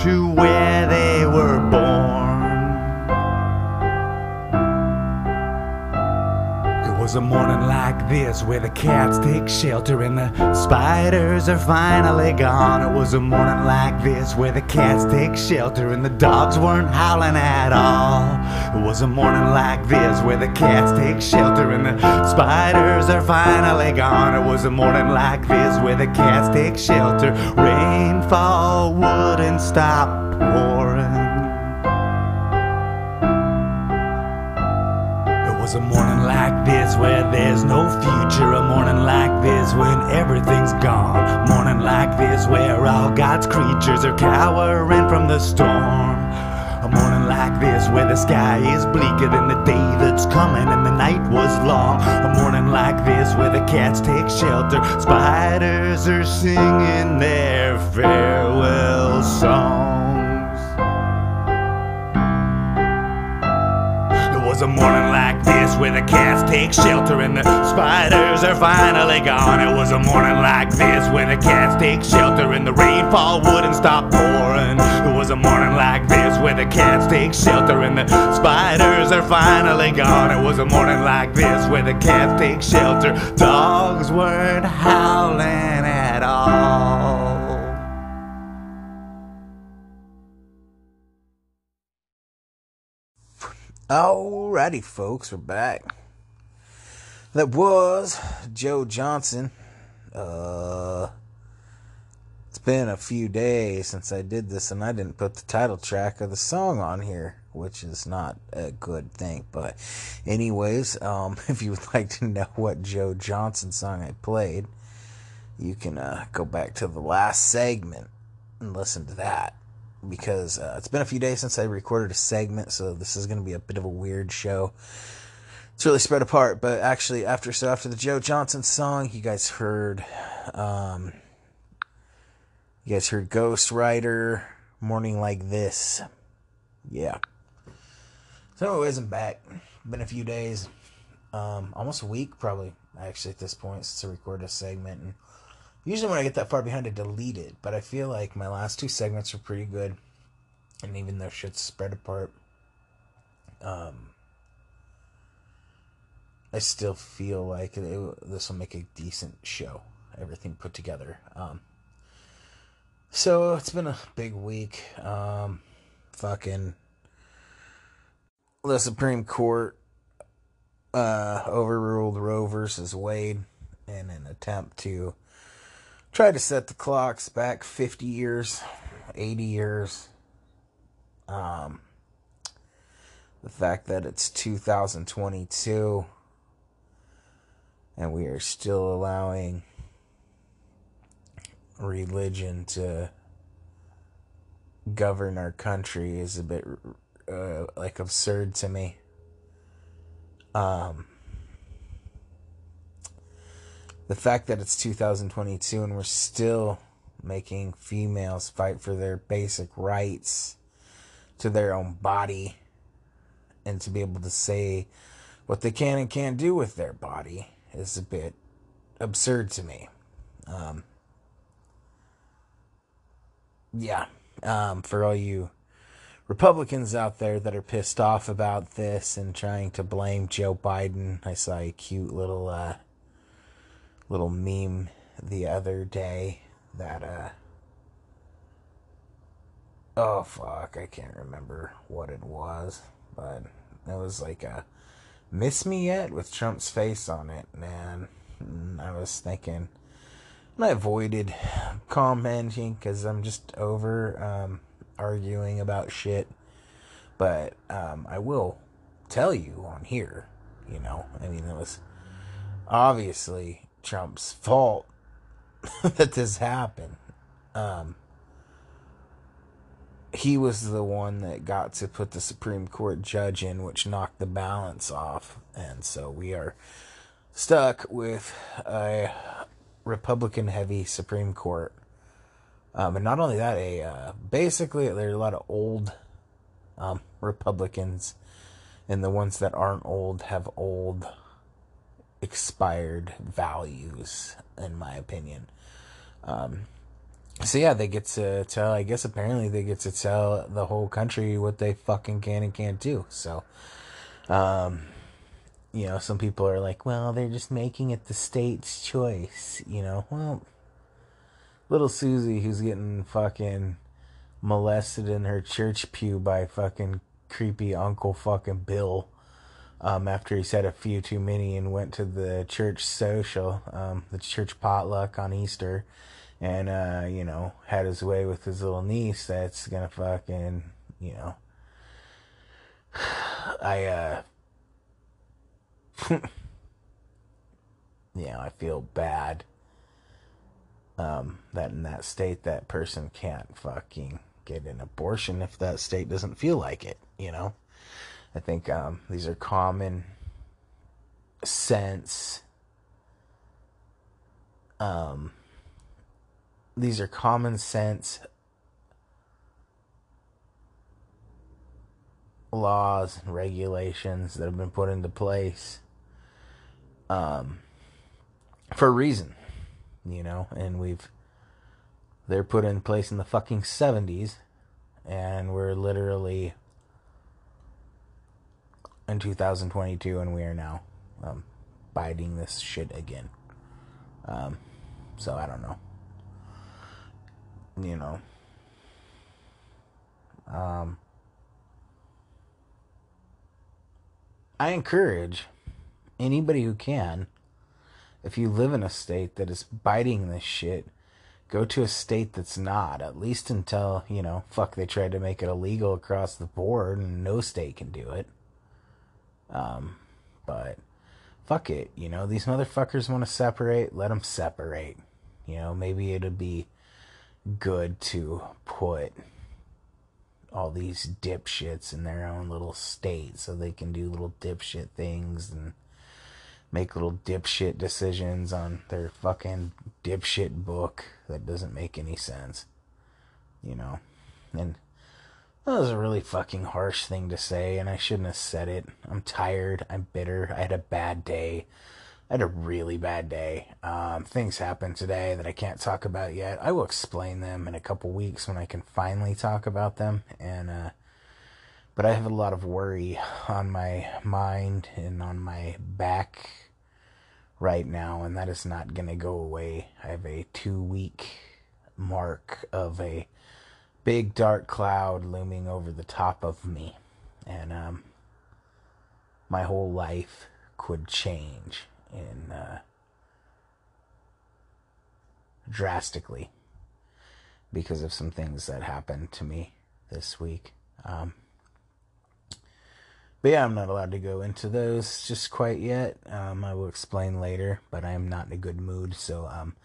to where they were born. Was a morning like this where the cats take shelter and the spiders are finally gone. It was a morning like this where the cats take shelter and the dogs weren't howling at all. It was a morning like this where the cats take shelter and the spiders are finally gone. It was a morning like this where the cats take shelter. Rainfall wouldn't stop pouring. A morning like this where there's no future. A morning like this when everything's gone. Morning like this where all God's creatures are cowering from the storm. A morning like this where the sky is bleaker than the day that's coming and the night was long. A morning like this where the cats take shelter. Spiders are singing their farewell songs. A morning like this where the cats take shelter and the spiders are finally gone. It was a morning like this where the cats take shelter and the rainfall wouldn't stop pouring. It was a morning like this where the cats take shelter and the spiders are finally gone. It was a morning like this where the cats take shelter. Dogs weren't howling at all. Alrighty, folks, we're back. That was Joe Johnson. Uh, it's been a few days since I did this, and I didn't put the title track of the song on here, which is not a good thing. But, anyways, um, if you would like to know what Joe Johnson song I played, you can uh, go back to the last segment and listen to that because uh, it's been a few days since I recorded a segment, so this is going to be a bit of a weird show. It's really spread apart, but actually, after so after the Joe Johnson song, you guys heard, um, you guys heard Ghost Rider, Morning Like This, yeah. So, anyways, I'm back. Been a few days, um, almost a week probably actually at this point since I recorded a segment and. Usually, when I get that far behind, I delete it. But I feel like my last two segments are pretty good, and even though shit's spread apart, um, I still feel like this will make a decent show. Everything put together. Um, so it's been a big week. Um, fucking the Supreme Court uh, overruled Roe versus Wade in an attempt to try to set the clocks back 50 years, 80 years. Um, the fact that it's 2022 and we are still allowing religion to govern our country is a bit uh, like absurd to me. Um, the fact that it's 2022 and we're still making females fight for their basic rights to their own body and to be able to say what they can and can't do with their body is a bit absurd to me. Um, yeah, um, for all you Republicans out there that are pissed off about this and trying to blame Joe Biden, I saw a cute little uh, little meme the other day that uh oh fuck i can't remember what it was but it was like a miss me yet with trump's face on it man. I was thinking and i avoided commenting because i'm just over um arguing about shit. But um i will tell you on here you know i mean it was obviously Trump's fault that this happened. Um, he was the one that got to put the Supreme Court judge in, which knocked the balance off. And so we are stuck with a Republican heavy Supreme Court. Um, and not only that, a uh, basically there are a lot of old um, Republicans, and the ones that aren't old have old expired values, in my opinion. Um, so yeah, they get to tell. I guess apparently they get to tell the whole country what they fucking can and can't do. So, um, you know, some people are like, well, they're just making it the state's choice. You know, well, little Susie who's getting fucking molested in her church pew by fucking creepy Uncle fucking Bill um, after he's had a few too many and went to the church social, um, the church potluck on Easter, and uh, you know had his way with his little niece. That's gonna fucking you know. I uh. yeah, I feel bad. Um, that in that state, that person can't fucking get an abortion if that state doesn't feel like it, you know? I think um, these are common sense. Um, these are common sense laws and regulations that have been put into place um, for a reason, you know, and we've they're put in place in the fucking 70s and we're literally in 2022 and we are now um, biting this shit again. Um, so I don't know. You know. Um, I encourage anybody who can, if you live in a state that is biting this shit, go to a state that's not, at least until, you know, fuck, they tried to make it illegal across the board and no state can do it. Um, but fuck it, you know, these motherfuckers want to separate, let them separate. You know, maybe it'd be good to put all these dipshits in their own little state so they can do little dipshit things and make little dipshit decisions on their fucking dipshit book that doesn't make any sense. You know? And that was a really fucking harsh thing to say, and I shouldn't have said it. I'm tired. I'm bitter. I had a bad day. I had a really bad day. Um, things happened today that I can't talk about yet. I will explain them in a couple weeks when I can finally talk about them. And uh, but I have a lot of worry on my mind and on my back right now, and that is not gonna go away. I have a two week mark of a big dark cloud looming over the top of me, and um, my whole life could change in uh, drastically because of some things that happened to me this week. Um, but yeah, I'm not allowed to go into those just quite yet. Um, I will explain later, but I am not in a good mood. So, um,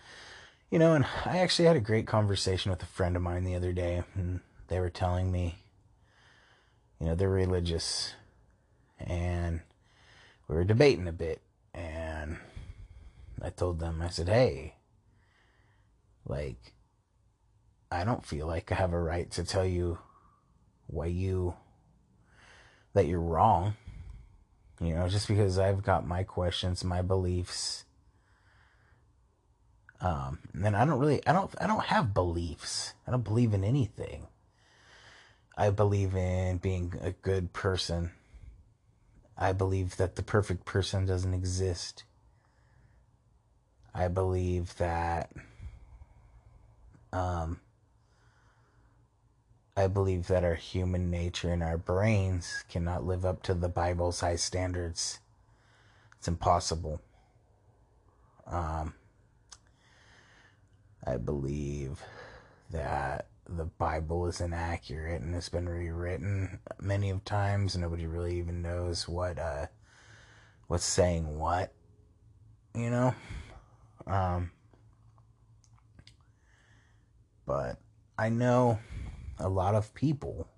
you know, and I actually had a great conversation with a friend of mine the other day, and they were telling me, you know, they're religious, and we were debating a bit, and I told them, I said, hey, like, I don't feel like I have a right to tell you why you that you're wrong. You know, just because I've got my questions, my beliefs. Um, and I don't really I don't I don't have beliefs. I don't believe in anything. I believe in being a good person. I believe that the perfect person doesn't exist. I believe that um I believe that our human nature and our brains cannot live up to the Bible's high standards. It's impossible. Um, I believe that the Bible is inaccurate and it's been rewritten many of times. Nobody really even knows what uh, what's saying what. You know, um, but I know a lot of people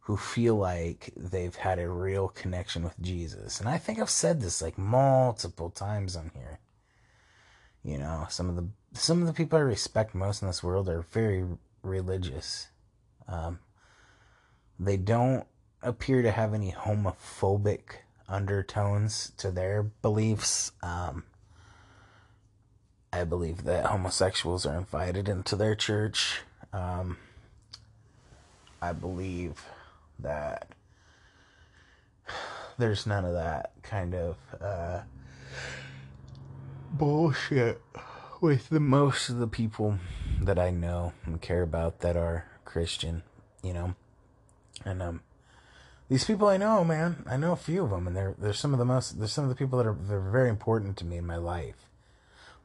who feel like they've had a real connection with Jesus. And I think I've said this like multiple times on here. You know, some of the some of the people I respect most in this world are very religious. Um, they don't appear to have any homophobic undertones to their beliefs. Um, I believe that homosexuals are invited into their church. Um, I believe that there's none of that kind of uh, bullshit with the most of the people that I know and care about that are Christian, you know, and um, these people I know, man, I know a few of them, and they're they're some of the most they're some of the people that are they're very important to me in my life.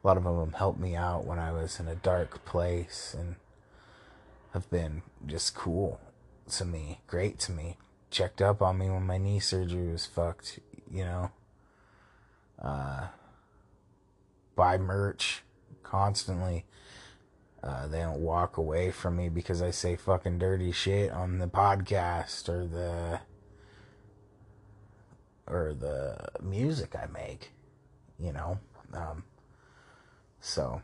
A lot of them helped me out when I was in a dark place and have been just cool to me, great to me. Checked up on me when my knee surgery was fucked, you know. Uh, buy merch constantly. Uh, they don't walk away from me because I say fucking dirty shit on the podcast or the or the music I make, you know. Um, so,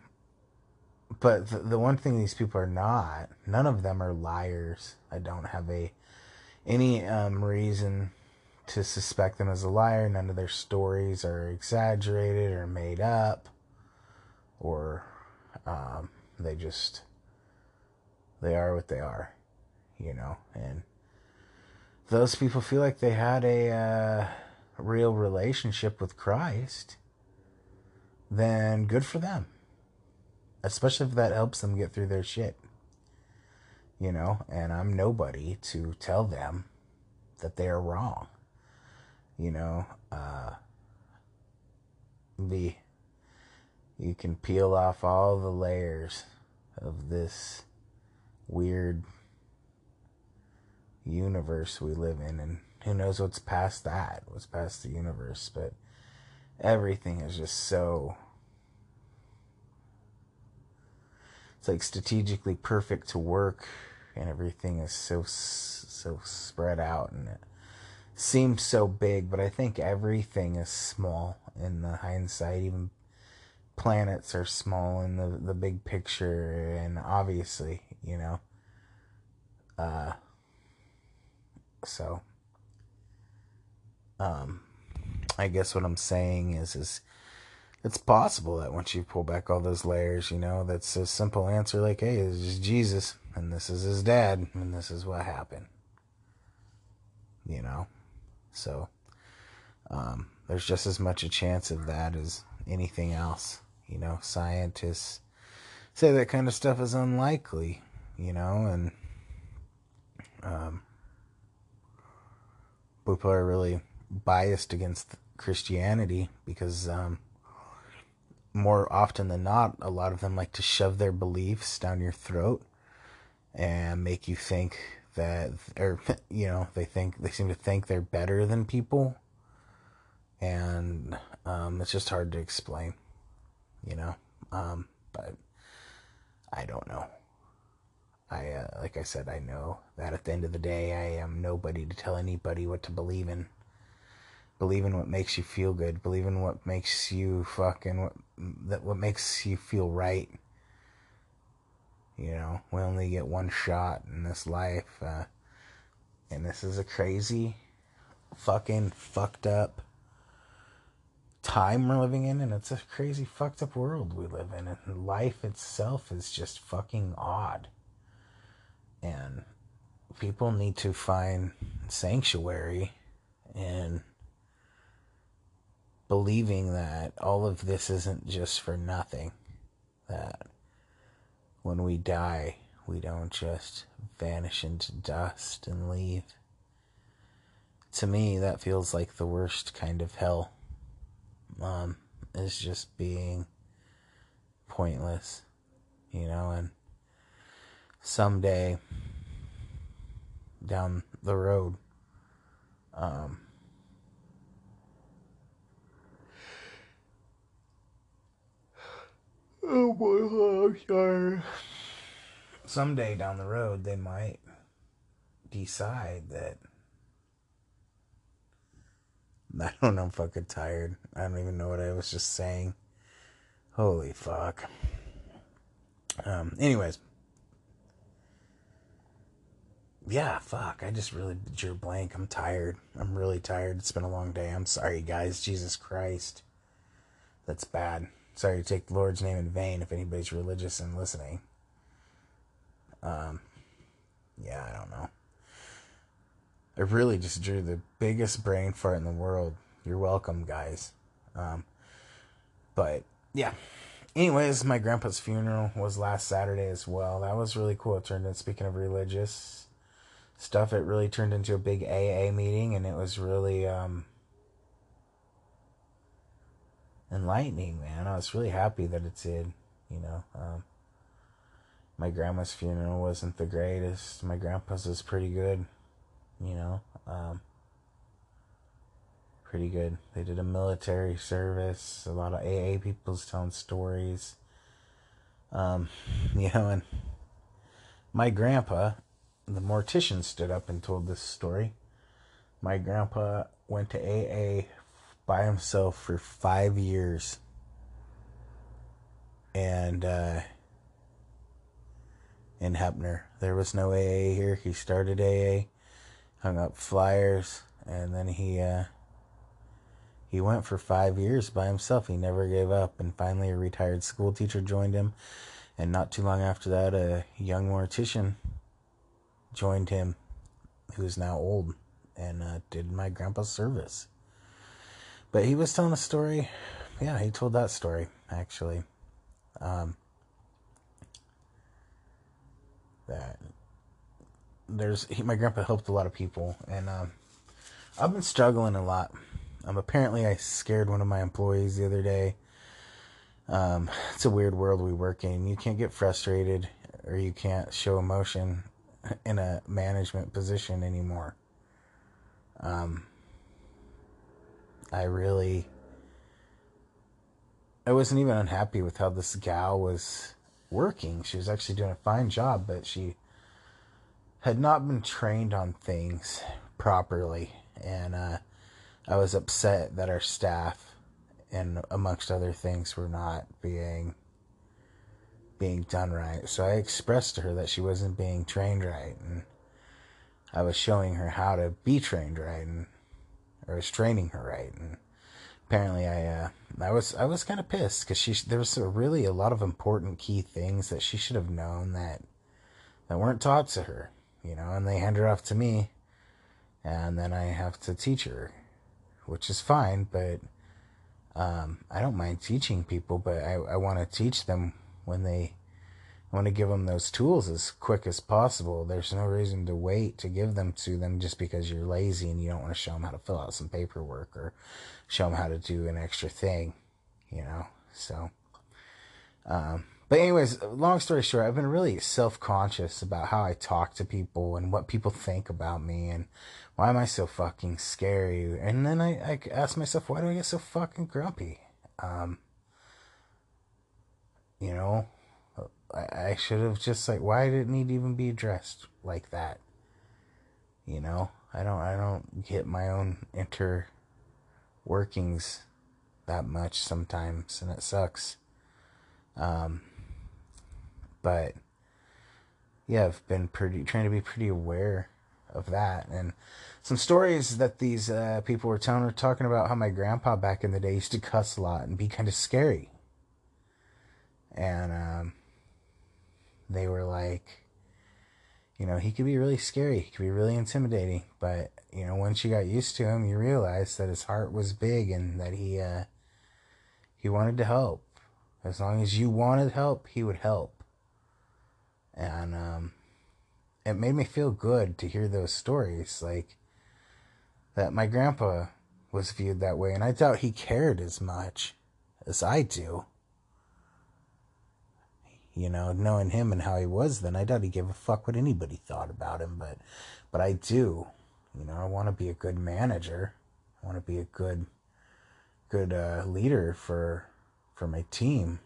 but the, the one thing these people are not, none of them are liars. I don't have a any um, reason to suspect them as a liar. None of their stories are exaggerated or made up, or um, they just they are what they are, you know. And those people feel like they had a uh, real relationship with Christ, then good for them. Especially if that helps them get through their shit. You know, and I'm nobody to tell them that they are wrong. You know, uh, the you can peel off all the layers of this weird universe we live in and who knows what's past that what's past the universe but everything is just so it's like strategically perfect to work and everything is so so spread out and it seems so big but i think everything is small in the hindsight even planets are small in the the big picture and obviously you know uh so um i guess what i'm saying is is it's possible that once you pull back all those layers you know that's a simple answer like hey this is jesus and this is his dad and this is what happened. You know? So um there's just as much a chance of that as anything else you know, scientists say that kind of stuff is unlikely, you know, and um, people are really biased against Christianity because um, more often than not, a lot of them like to shove their beliefs down your throat and make you think that, or, you know, they think, they seem to think they're better than people. And um, it's just hard to explain you know. Um, but I don't know. I uh, like I said, I know that at the end of the day, I am nobody to tell anybody what to believe in. Believe in what makes you feel good. Believe in what makes you fucking what that what makes you feel right. You know, we only get one shot in this life, uh, and this is a crazy, fucking fucked up time we're living in, and it's a crazy fucked up world we live in, and life itself is just fucking odd. And people need to find sanctuary in believing that all of this isn't just for nothing. That when we die, we don't just vanish into dust and leave. To me, that feels like the worst kind of hell um, is just being pointless, you know, and someday down the road, um, oh boy, I'm sorry. Someday down the road, they might decide that I don't know. I'm fucking tired. I don't even know what I was just saying. Holy fuck. Um, anyways. Yeah, fuck. I just really drew blank. I'm tired. I'm really tired. It's been a long day. I'm sorry, guys. Jesus Christ. That's bad. Sorry to take the Lord's name in vain if anybody's religious and listening. Um, yeah, I don't know. I really just drew the biggest brain fart in the world. You're welcome, guys. Um, but yeah. Anyways, my grandpa's funeral was last Saturday as well. That was really cool. It turned in speaking of religious stuff, it really turned into a big AA meeting and it was really um enlightening, man. I was really happy that it did, you know. Um, my grandma's funeral wasn't the greatest. My grandpa's was pretty good you know, um, pretty good. They did a military service, a lot of AA people's telling stories. Um, you know, and my grandpa, the mortician, stood up and told this story. My grandpa went to AA by himself for five years. And, uh, in Heppner, there was no AA here. He started AA, hung up flyers, and then he, uh, he went for five years by himself. He never gave up. And finally, a retired school teacher joined him. And not too long after that, a young mortician joined him, who's now old, and uh, did my grandpa's service. But he was telling a story. Yeah, he told that story, actually. Um, that there's he, my grandpa helped a lot of people, and um, I've been struggling a lot. Um, apparently, I scared one of my employees the other day. Um, it's a weird world we work in. You can't get frustrated or you can't show emotion in a management position anymore. Um, I really, I wasn't even unhappy with how this gal was working. She was actually doing a fine job, but she had not been trained on things properly. And, uh, I was upset that our staff and amongst other things were not being being done right. So I expressed to her that she wasn't being trained right and I was showing her how to be trained right and or was training her right and apparently I uh I was I was kind of pissed cuz she there was a really a lot of important key things that she should have known that that weren't taught to her, you know, and they hand her off to me and then I have to teach her which is fine, but um, I don't mind teaching people, but I, I want to teach them when they I want to give them those tools as quick as possible. There's no reason to wait to give them to them just because you're lazy and you don't want to show them how to fill out some paperwork or show them how to do an extra thing, you know. So, um, but anyways, long story short, I've been really self conscious about how I talk to people and what people think about me and why am I so fucking scary? And then I, I ask myself, why do I get so fucking grumpy? Um, you know, I, I should have just like, why did it need to even be addressed like that? You know, I don't, I don't get my own inner workings that much sometimes, and it sucks. Um, but yeah, I've been pretty trying to be pretty aware of that. And some stories that these uh, people were telling were talking about how my grandpa back in the day used to cuss a lot and be kind of scary. And um, they were like, you know, he could be really scary, he could be really intimidating, but you know, once you got used to him, you realized that his heart was big and that he uh, he wanted to help. As long as you wanted help, he would help. And um, it made me feel good to hear those stories like that my grandpa was viewed that way and i doubt he cared as much as i do. You know knowing him and how he was then i doubt he gave a fuck what anybody thought about him but but i do. You know i want to be a good manager. I want to be a good good uh, leader for for my team.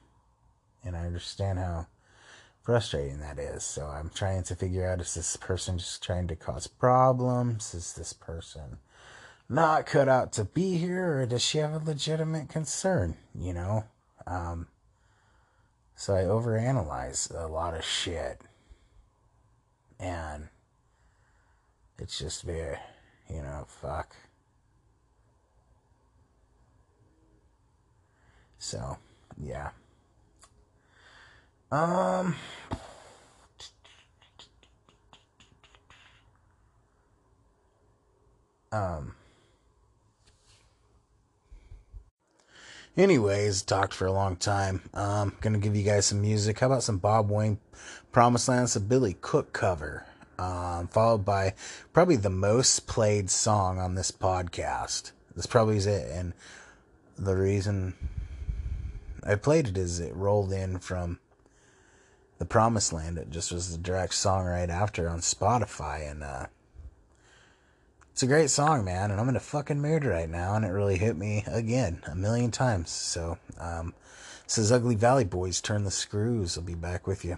And i understand how frustrating that is. So I'm trying to figure out is this person just trying to cause problems? Is this person not cut out to be here or does she have a legitimate concern, you know? Um, so I overanalyze a lot of shit. And it's just very, you know, fuck. So, yeah. Um. Um. Anyways, talked for a long time. Um, gonna give you guys some music. How about some Bob Wayne, Promised Land, a Billy Cook cover, um, followed by probably the most played song on this podcast. This probably is it, and the reason I played it is it rolled in from the Promised Land. It just was the direct song right after on Spotify, and uh, it's a great song, man. And I'm in a fucking mood right now, and it really hit me again a million times. So um, This is Ugly Valley Boys. Turn the screws. I'll be back with you.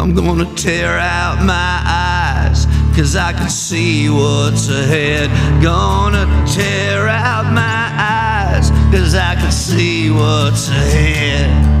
I'm gonna tear out my eyes, cause I can see what's ahead. Gonna tear out my eyes, cause I can see what's ahead.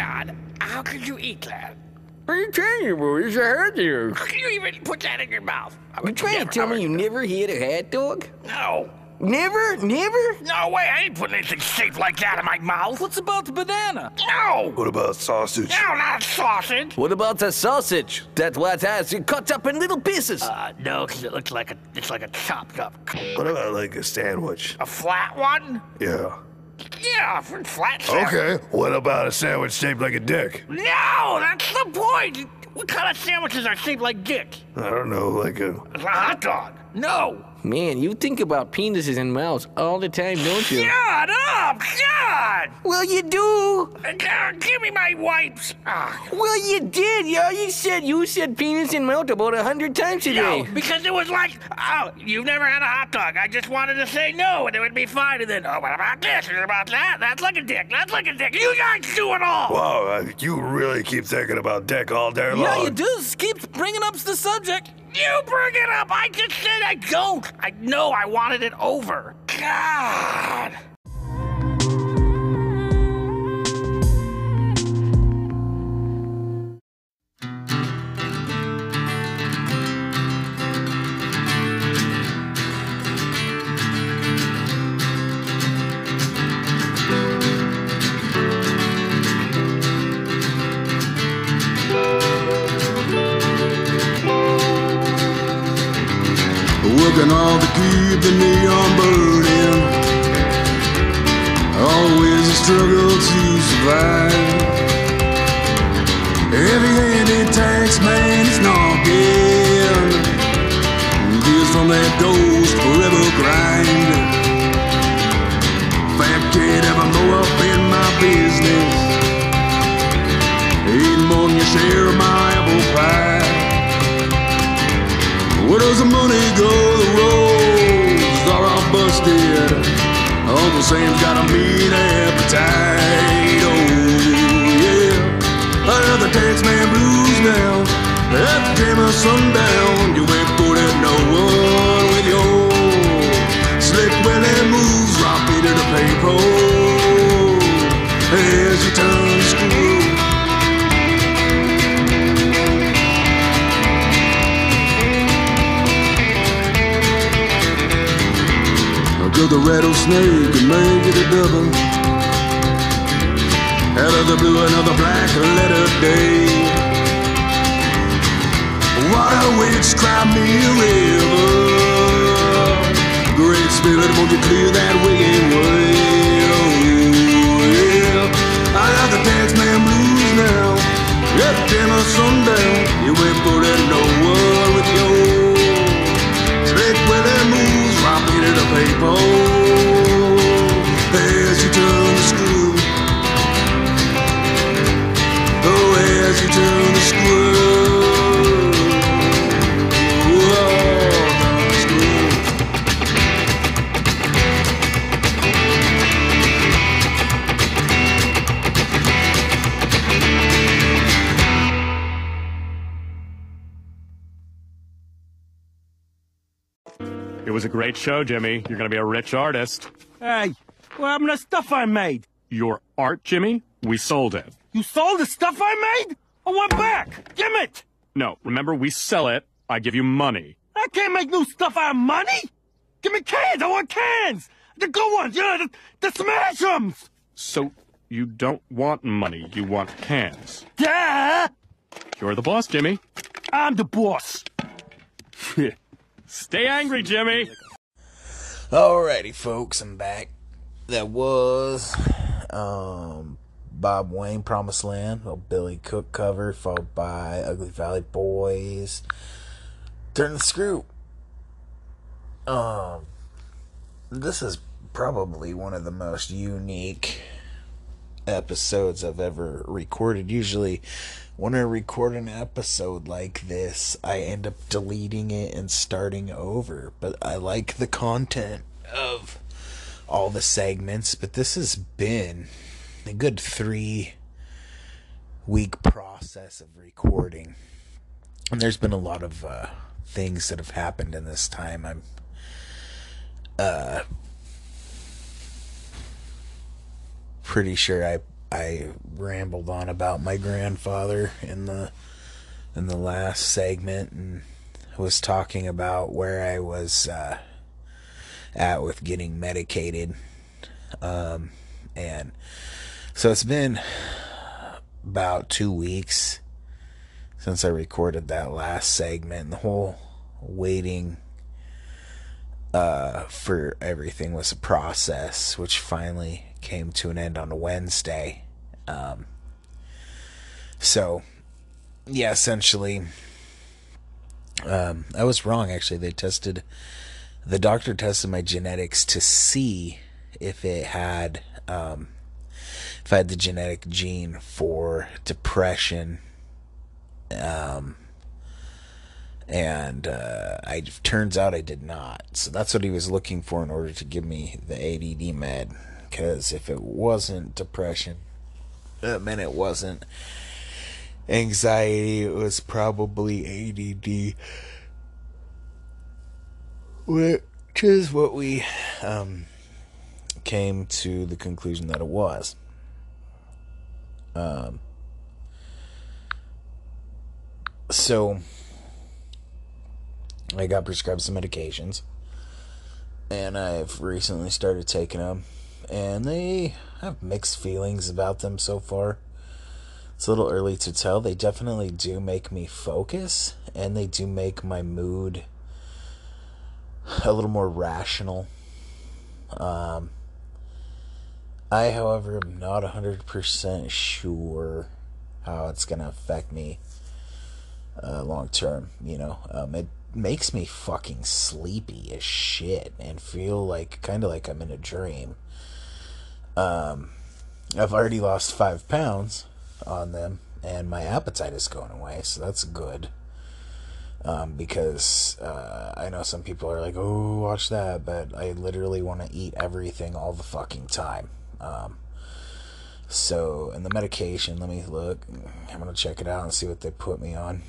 God, how could you eat that? What are you telling you, boys? I heard you. How can you even put that in your mouth? I You would trying to tell me you never hit a hot dog? No. Never? Never? No way, I ain't putting anything shaped like that in my mouth. What's about the banana? No! What about sausage? No, not sausage! What about the sausage? That what has you cut up in little pieces. Uh, no, because it looks like a, it's like a chopped up. What about like a sandwich? A flat one? Yeah. Yeah, for flat sandwich. Okay. What about a sandwich shaped like a dick? No, that's the point. What kind of sandwiches are shaped like dicks? I don't know, like a. It's a hot dog. No. Man, you think about penises and mouths all the time, don't you? Shut up! God! Well, you do. Uh, give me my wipes. Ah. Well, you did, yo. You said you said penis and mouth about a hundred times today. No, because it was like, oh, you've never had a hot dog. I just wanted to say no, and it would be fine. And then, oh, what about this? What about that? That's like a dick. That's like a dick. You guys do it all. Wow, uh, you really keep thinking about dick all day long. Yeah, you do. Keep bringing up the subject. You bring it up. I just said I don't. I know I wanted it over. God. Keep the neon burning. Always a struggle to survive. Heavy-handed tax man is knocking. Bills from that ghost forever grind. Fat kid ever blow up in my business. Eating more than your share of my apple pie. Where does the money go? The roads all busted. Uncle Sam's got a mean appetite. Oh, yeah. I the tax man blues now. At the time of sundown, you ain't fooling no one with your slick willy moves. Rock me to the payroll as you turn I'll the rattlesnake and make it a double. Out of the blue, another black letter day. Water witch, cry me a river. Great spirit, won't you clear that wicked way? Oh, yeah. I got the blues now. Sundown, you ain't no with your paper was a great show, Jimmy. You're going to be a rich artist. Hey, what happened to the stuff I made? Your art, Jimmy? We sold it. You sold the stuff I made? I want back. Give it. No, remember, we sell it. I give you money. I can't make new stuff out of money. Give me cans. I want cans. The good ones. You know, the, the smash 'ems. So you don't want money, you want cans. Yeah. You're the boss, Jimmy. I'm the boss. Stay angry, Jimmy. Alrighty, folks, I'm back. That was um, Bob Wayne, Promised Land, a Billy Cook cover, followed by Ugly Valley Boys. Turn the screw. Um, this is probably one of the most unique episodes I've ever recorded. Usually, when I record an episode like this, I end up deleting it and starting over. But I like the content of all the segments. But this has been a good three week process of recording. And there's been a lot of uh, things that have happened in this time. I'm uh, pretty sure I I rambled on about my grandfather in the in the last segment and was talking about where I was uh, at with getting medicated. Um, and so it's been about two weeks since I recorded that last segment. And the whole waiting uh, for everything was a process, which finally came to an end on a Wednesday. Um, so, yeah, essentially, um, I was wrong. Actually, they tested the doctor tested my genetics to see if it had um, if I had the genetic gene for depression. Um, and uh, I turns out I did not. So that's what he was looking for in order to give me the ADD med. Because if it wasn't depression, that meant it wasn't anxiety. It was probably ADD, which is what we um, came to the conclusion that it was. Um, so I got prescribed some medications, and I've recently started taking them, and they have mixed feelings about them so far. It's a little early to tell. They definitely do make me focus, and they do make my mood a little more rational. Um, I, however, am not 100% sure how it's going to affect me uh, long term. You know, um, it makes me fucking sleepy as shit and feel like kind of like I'm in a dream. Um, I've already lost five pounds on them, and my appetite is going away, so that's good. Um, because uh, I know some people are like, "Oh, watch that," but I literally want to eat everything all the fucking time. Um, so, and the medication, let me look. I'm gonna check it out and see what they put me on.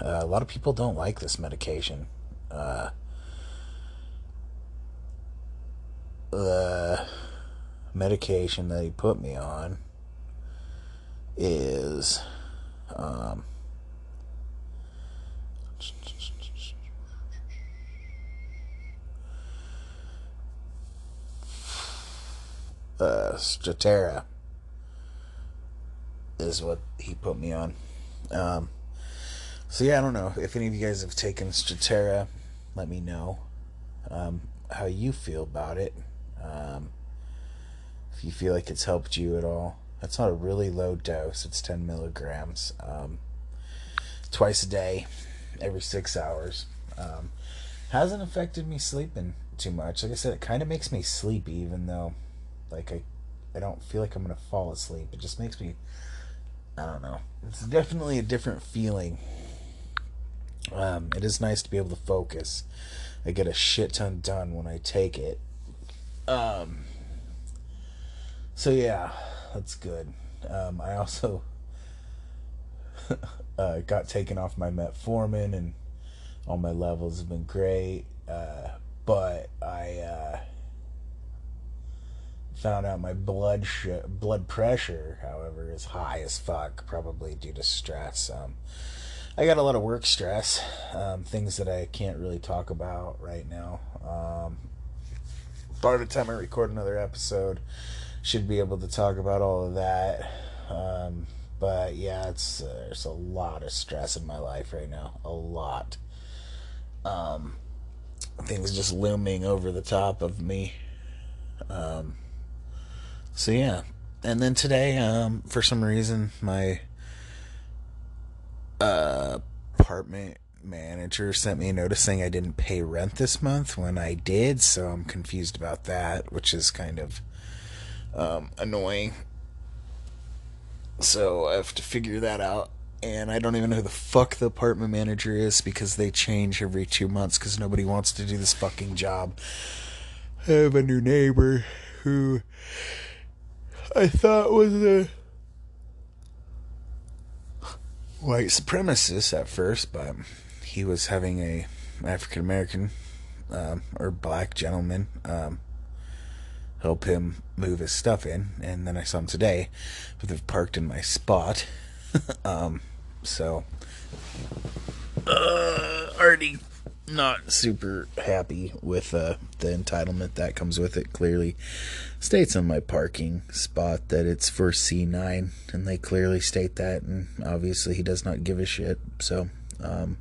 Uh, a lot of people don't like this medication. Uh, the medication that he put me on is um, uh, Strattera is what he put me on. Um, so yeah, I don't know if any of you guys have taken Strattera. Let me know um, how you feel about it. Um, if you feel like it's helped you at all. That's not a really low dose. It's 10 milligrams. Um, twice a day, every six hours. Um, hasn't affected me sleeping too much. Like I said, it kind of makes me sleepy, even though, like, I, I don't feel like I'm gonna fall asleep. It just makes me, I don't know. It's definitely a different feeling. Um, it is nice to be able to focus. I get a shit ton done when I take it. Um, so yeah, that's good. Um, I also uh, got taken off my metformin, and all my levels have been great. Uh, but I uh, found out my blood sh- blood pressure, however, is high as fuck, probably due to stress. Um, I got a lot of work stress, um, things that I can't really talk about right now. Um, by the time I record another episode, should be able to talk about all of that. Um, but yeah, it's uh, there's a lot of stress in my life right now, a lot. Um, things just looming over the top of me. Um, so yeah, and then today, um, for some reason, my uh, apartment manager sent me a notice saying I didn't pay rent this month when I did, so I'm confused about that, which is kind of um, annoying. So I have to figure that out. And I don't even know who the fuck the apartment manager is because they change every two months because nobody wants to do this fucking job. I have a new neighbor who I thought was a white supremacist at first, but he was having a African American um, or black gentleman um, help him move his stuff in, and then I saw him today, but they've parked in my spot. um, so uh, already not super happy with uh, the entitlement that comes with it. Clearly states on my parking spot that it's for C9, and they clearly state that, and obviously he does not give a shit. So, um,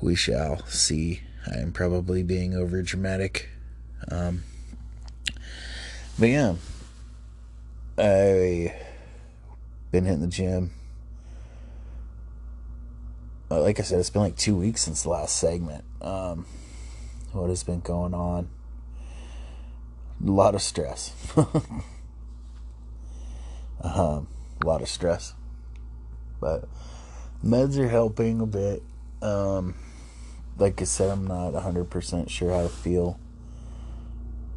we shall see. I am probably being over dramatic. Um, but yeah, I been hitting the gym. Uh, like I said, it's been like two weeks since the last segment. Um, what has been going on? A lot of stress. um, a lot of stress. But meds are helping a bit. Um, like I said, I'm not 100% sure how to feel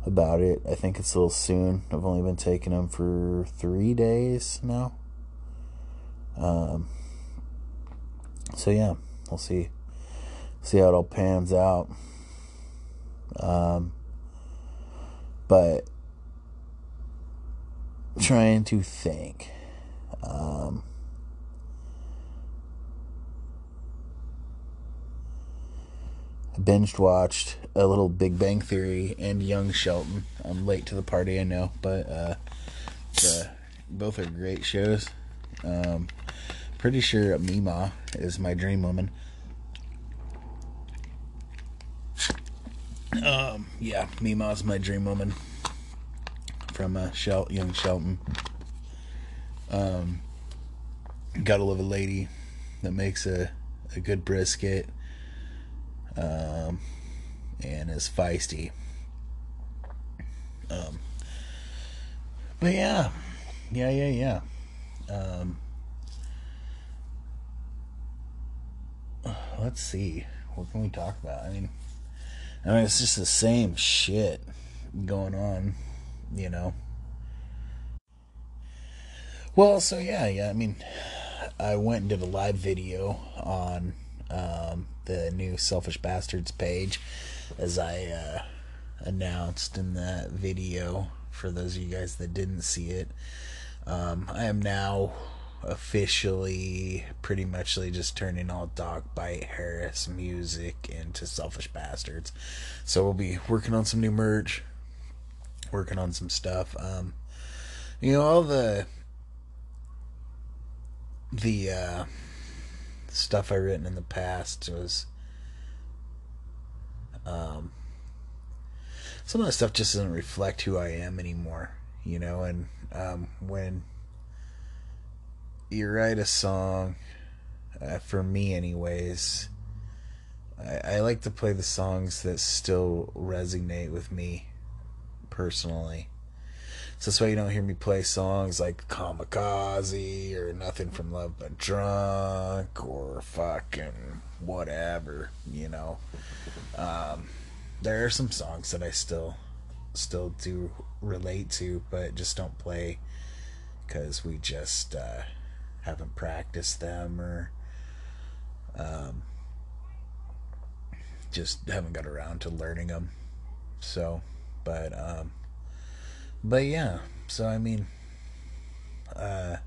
about it. I think it's a little soon. I've only been taking them for three days now. Um, so yeah, we'll see see how it all pans out. Um, but trying to think. Um, binged watched a little Big Bang Theory and Young Sheldon. I'm late to the party, I know, but uh, the, both are great shows. Um, pretty sure Meemaw is my dream woman. Um, yeah, Meemaw's my dream woman from uh, Shel- young Sheldon. Um, gotta love a lady that makes a, a good brisket um, and is feisty. Um, but yeah, yeah, yeah, yeah. Um, let's see. What can we talk about? I mean, I mean, it's just the same shit going on, you know. Well, so yeah, yeah. I mean, I went and did a live video on um, the new Selfish Bastards page, as I uh, announced in that video. For those of you guys that didn't see it, um, I am now officially pretty much just turning all Dog Bite Harris music into Selfish Bastards. So we'll be working on some new merch, working on some stuff. Um, you know, all the the uh, stuff I've written in the past was um, some of the stuff just doesn't reflect who I am anymore, you know. And um, when you write a song, uh, for me, anyways, I, I like to play the songs that still resonate with me personally. So that's why you don't hear me play songs like Kamikaze or Nothing from Love But Drunk or fucking whatever, you know. Um, there are some songs that I still still do relate to, but just don't play because we just uh, haven't practiced them or um, just haven't got around to learning them. So, but um, but yeah. So I mean, uh,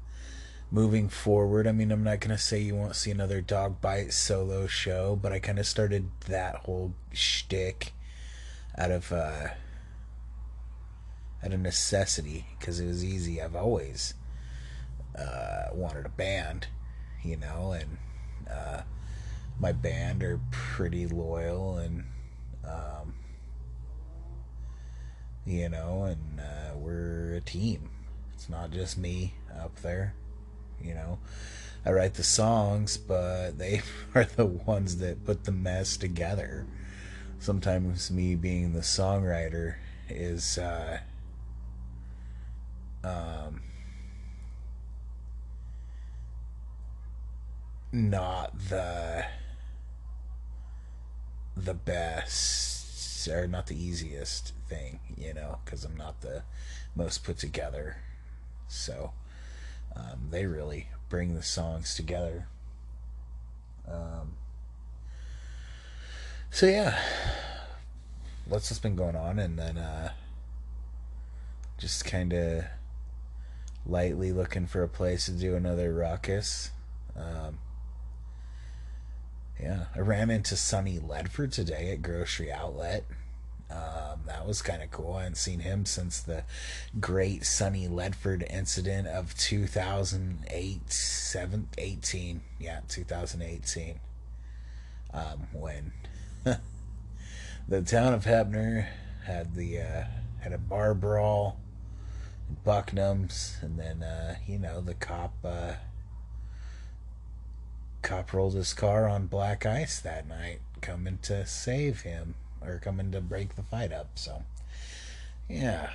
moving forward, I mean, I'm not gonna say you won't see another dog bite solo show, but I kind of started that whole shtick out of uh, out of necessity because it was easy. I've always uh, wanted a band, you know, and uh, my band are pretty loyal and um, you know, and uh, we're a team. It's not just me up there, you know. I write the songs, but they are the ones that put the mess together. Sometimes me being the songwriter is uh, um, not the the best or not the easiest thing, you know, because I'm not the most put together. So um, they really bring the songs together. Um, so yeah, what's been going on, and then uh, just kind of lightly looking for a place to do another ruckus. Um, yeah, I ran into Sonny Ledford today at Grocery Outlet. Um, that was kind of cool. I hadn't seen him since the great Sonny Ledford incident of 2008, 7, 18. Yeah, 2018. Um, when the town of Heppner had the uh, had a bar brawl, in Bucknums, and then uh, you know the cop uh, cop rolled his car on black ice that night, coming to save him or coming to break the fight up. So, yeah,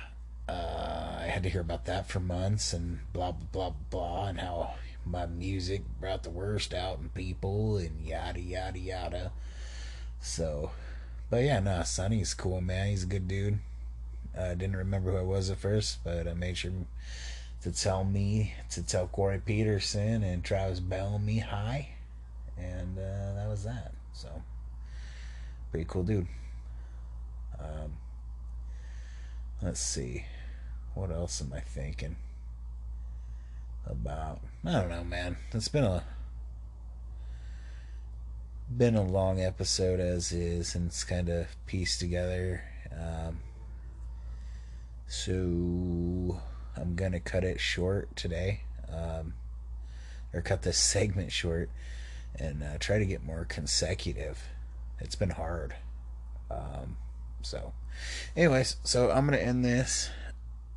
uh, I had to hear about that for months and blah blah blah blah, and how my music brought the worst out in people and yada yada yada. So, but yeah, nah, Sonny's cool, man. He's a good dude. I uh, didn't remember who I was at first, but I made sure to tell me to tell Corey Peterson and Travis Bellamy hi, and uh, that was that. So, pretty cool dude. Um, let's see, what else am I thinking about? I don't know, man. It's been a been a long episode as is, and it's kind of pieced together. Um, so I'm gonna cut it short today, um, or cut this segment short, and uh, try to get more consecutive. It's been hard, um, So, anyways, so I'm gonna end this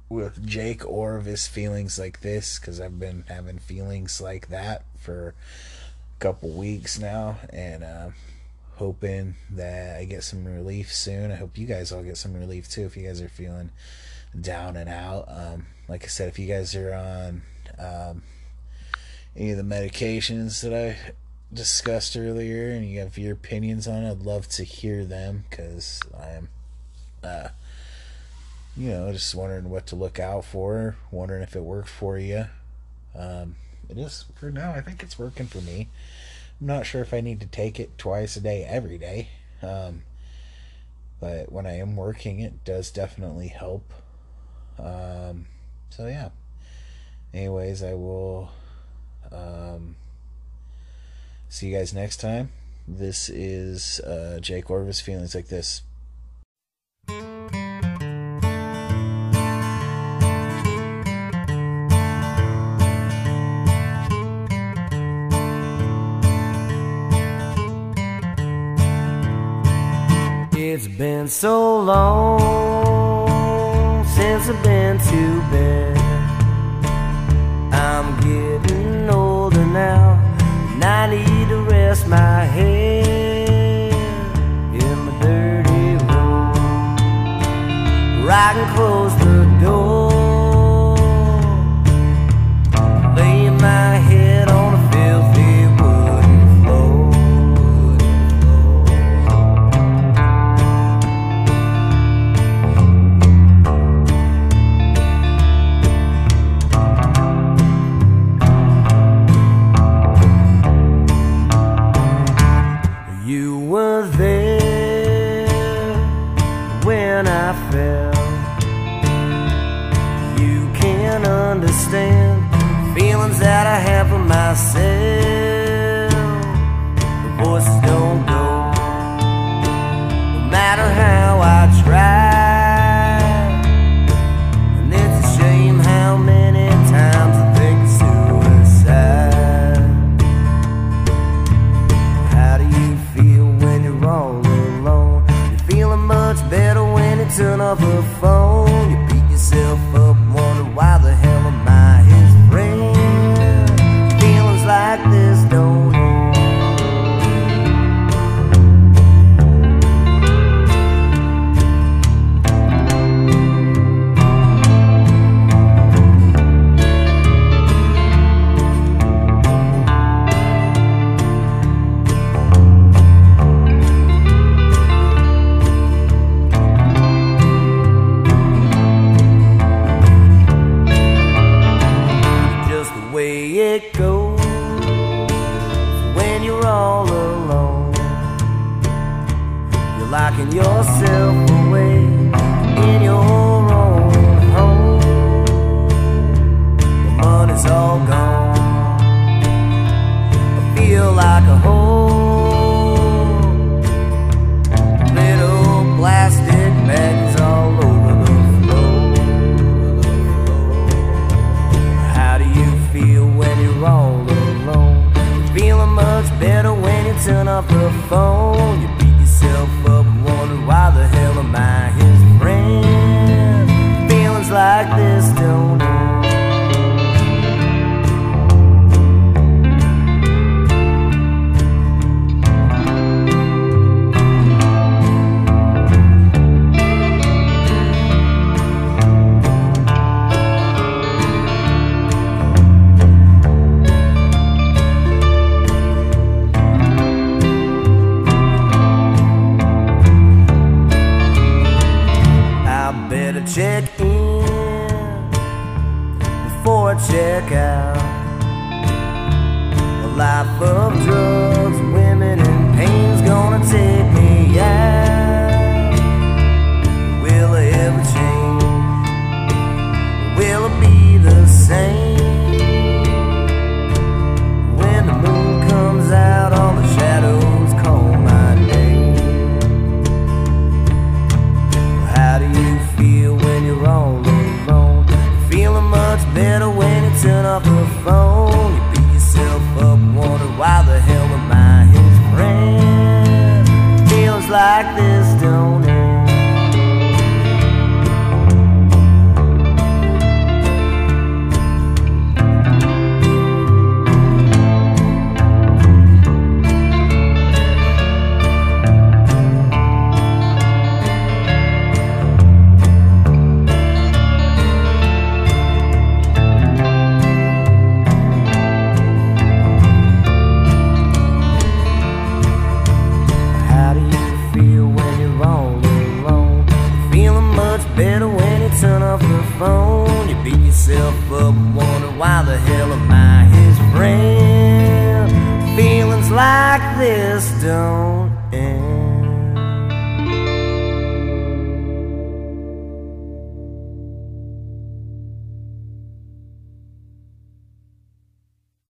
with Jake Orvis feelings like this because I've been having feelings like that for a couple weeks now, and uh, hoping that I get some relief soon. I hope you guys all get some relief too if you guys are feeling down and out. Um, like I said, if you guys are on um, any of the medications that I discussed earlier and you have your opinions on it, I'd love to hear them because I'm, uh, you know, just wondering what to look out for, wondering if it worked for you. Um, it is for now. I think it's working for me. I'm not sure if I need to take it twice a day every day. Um, but when I am working, it does definitely help. Um, so yeah. Anyways, I will um, see you guys next time. This is uh, Jake Orvis Feelings Like This. It's been so long since I've been to bed. I'm getting older now, and I need to rest my head Where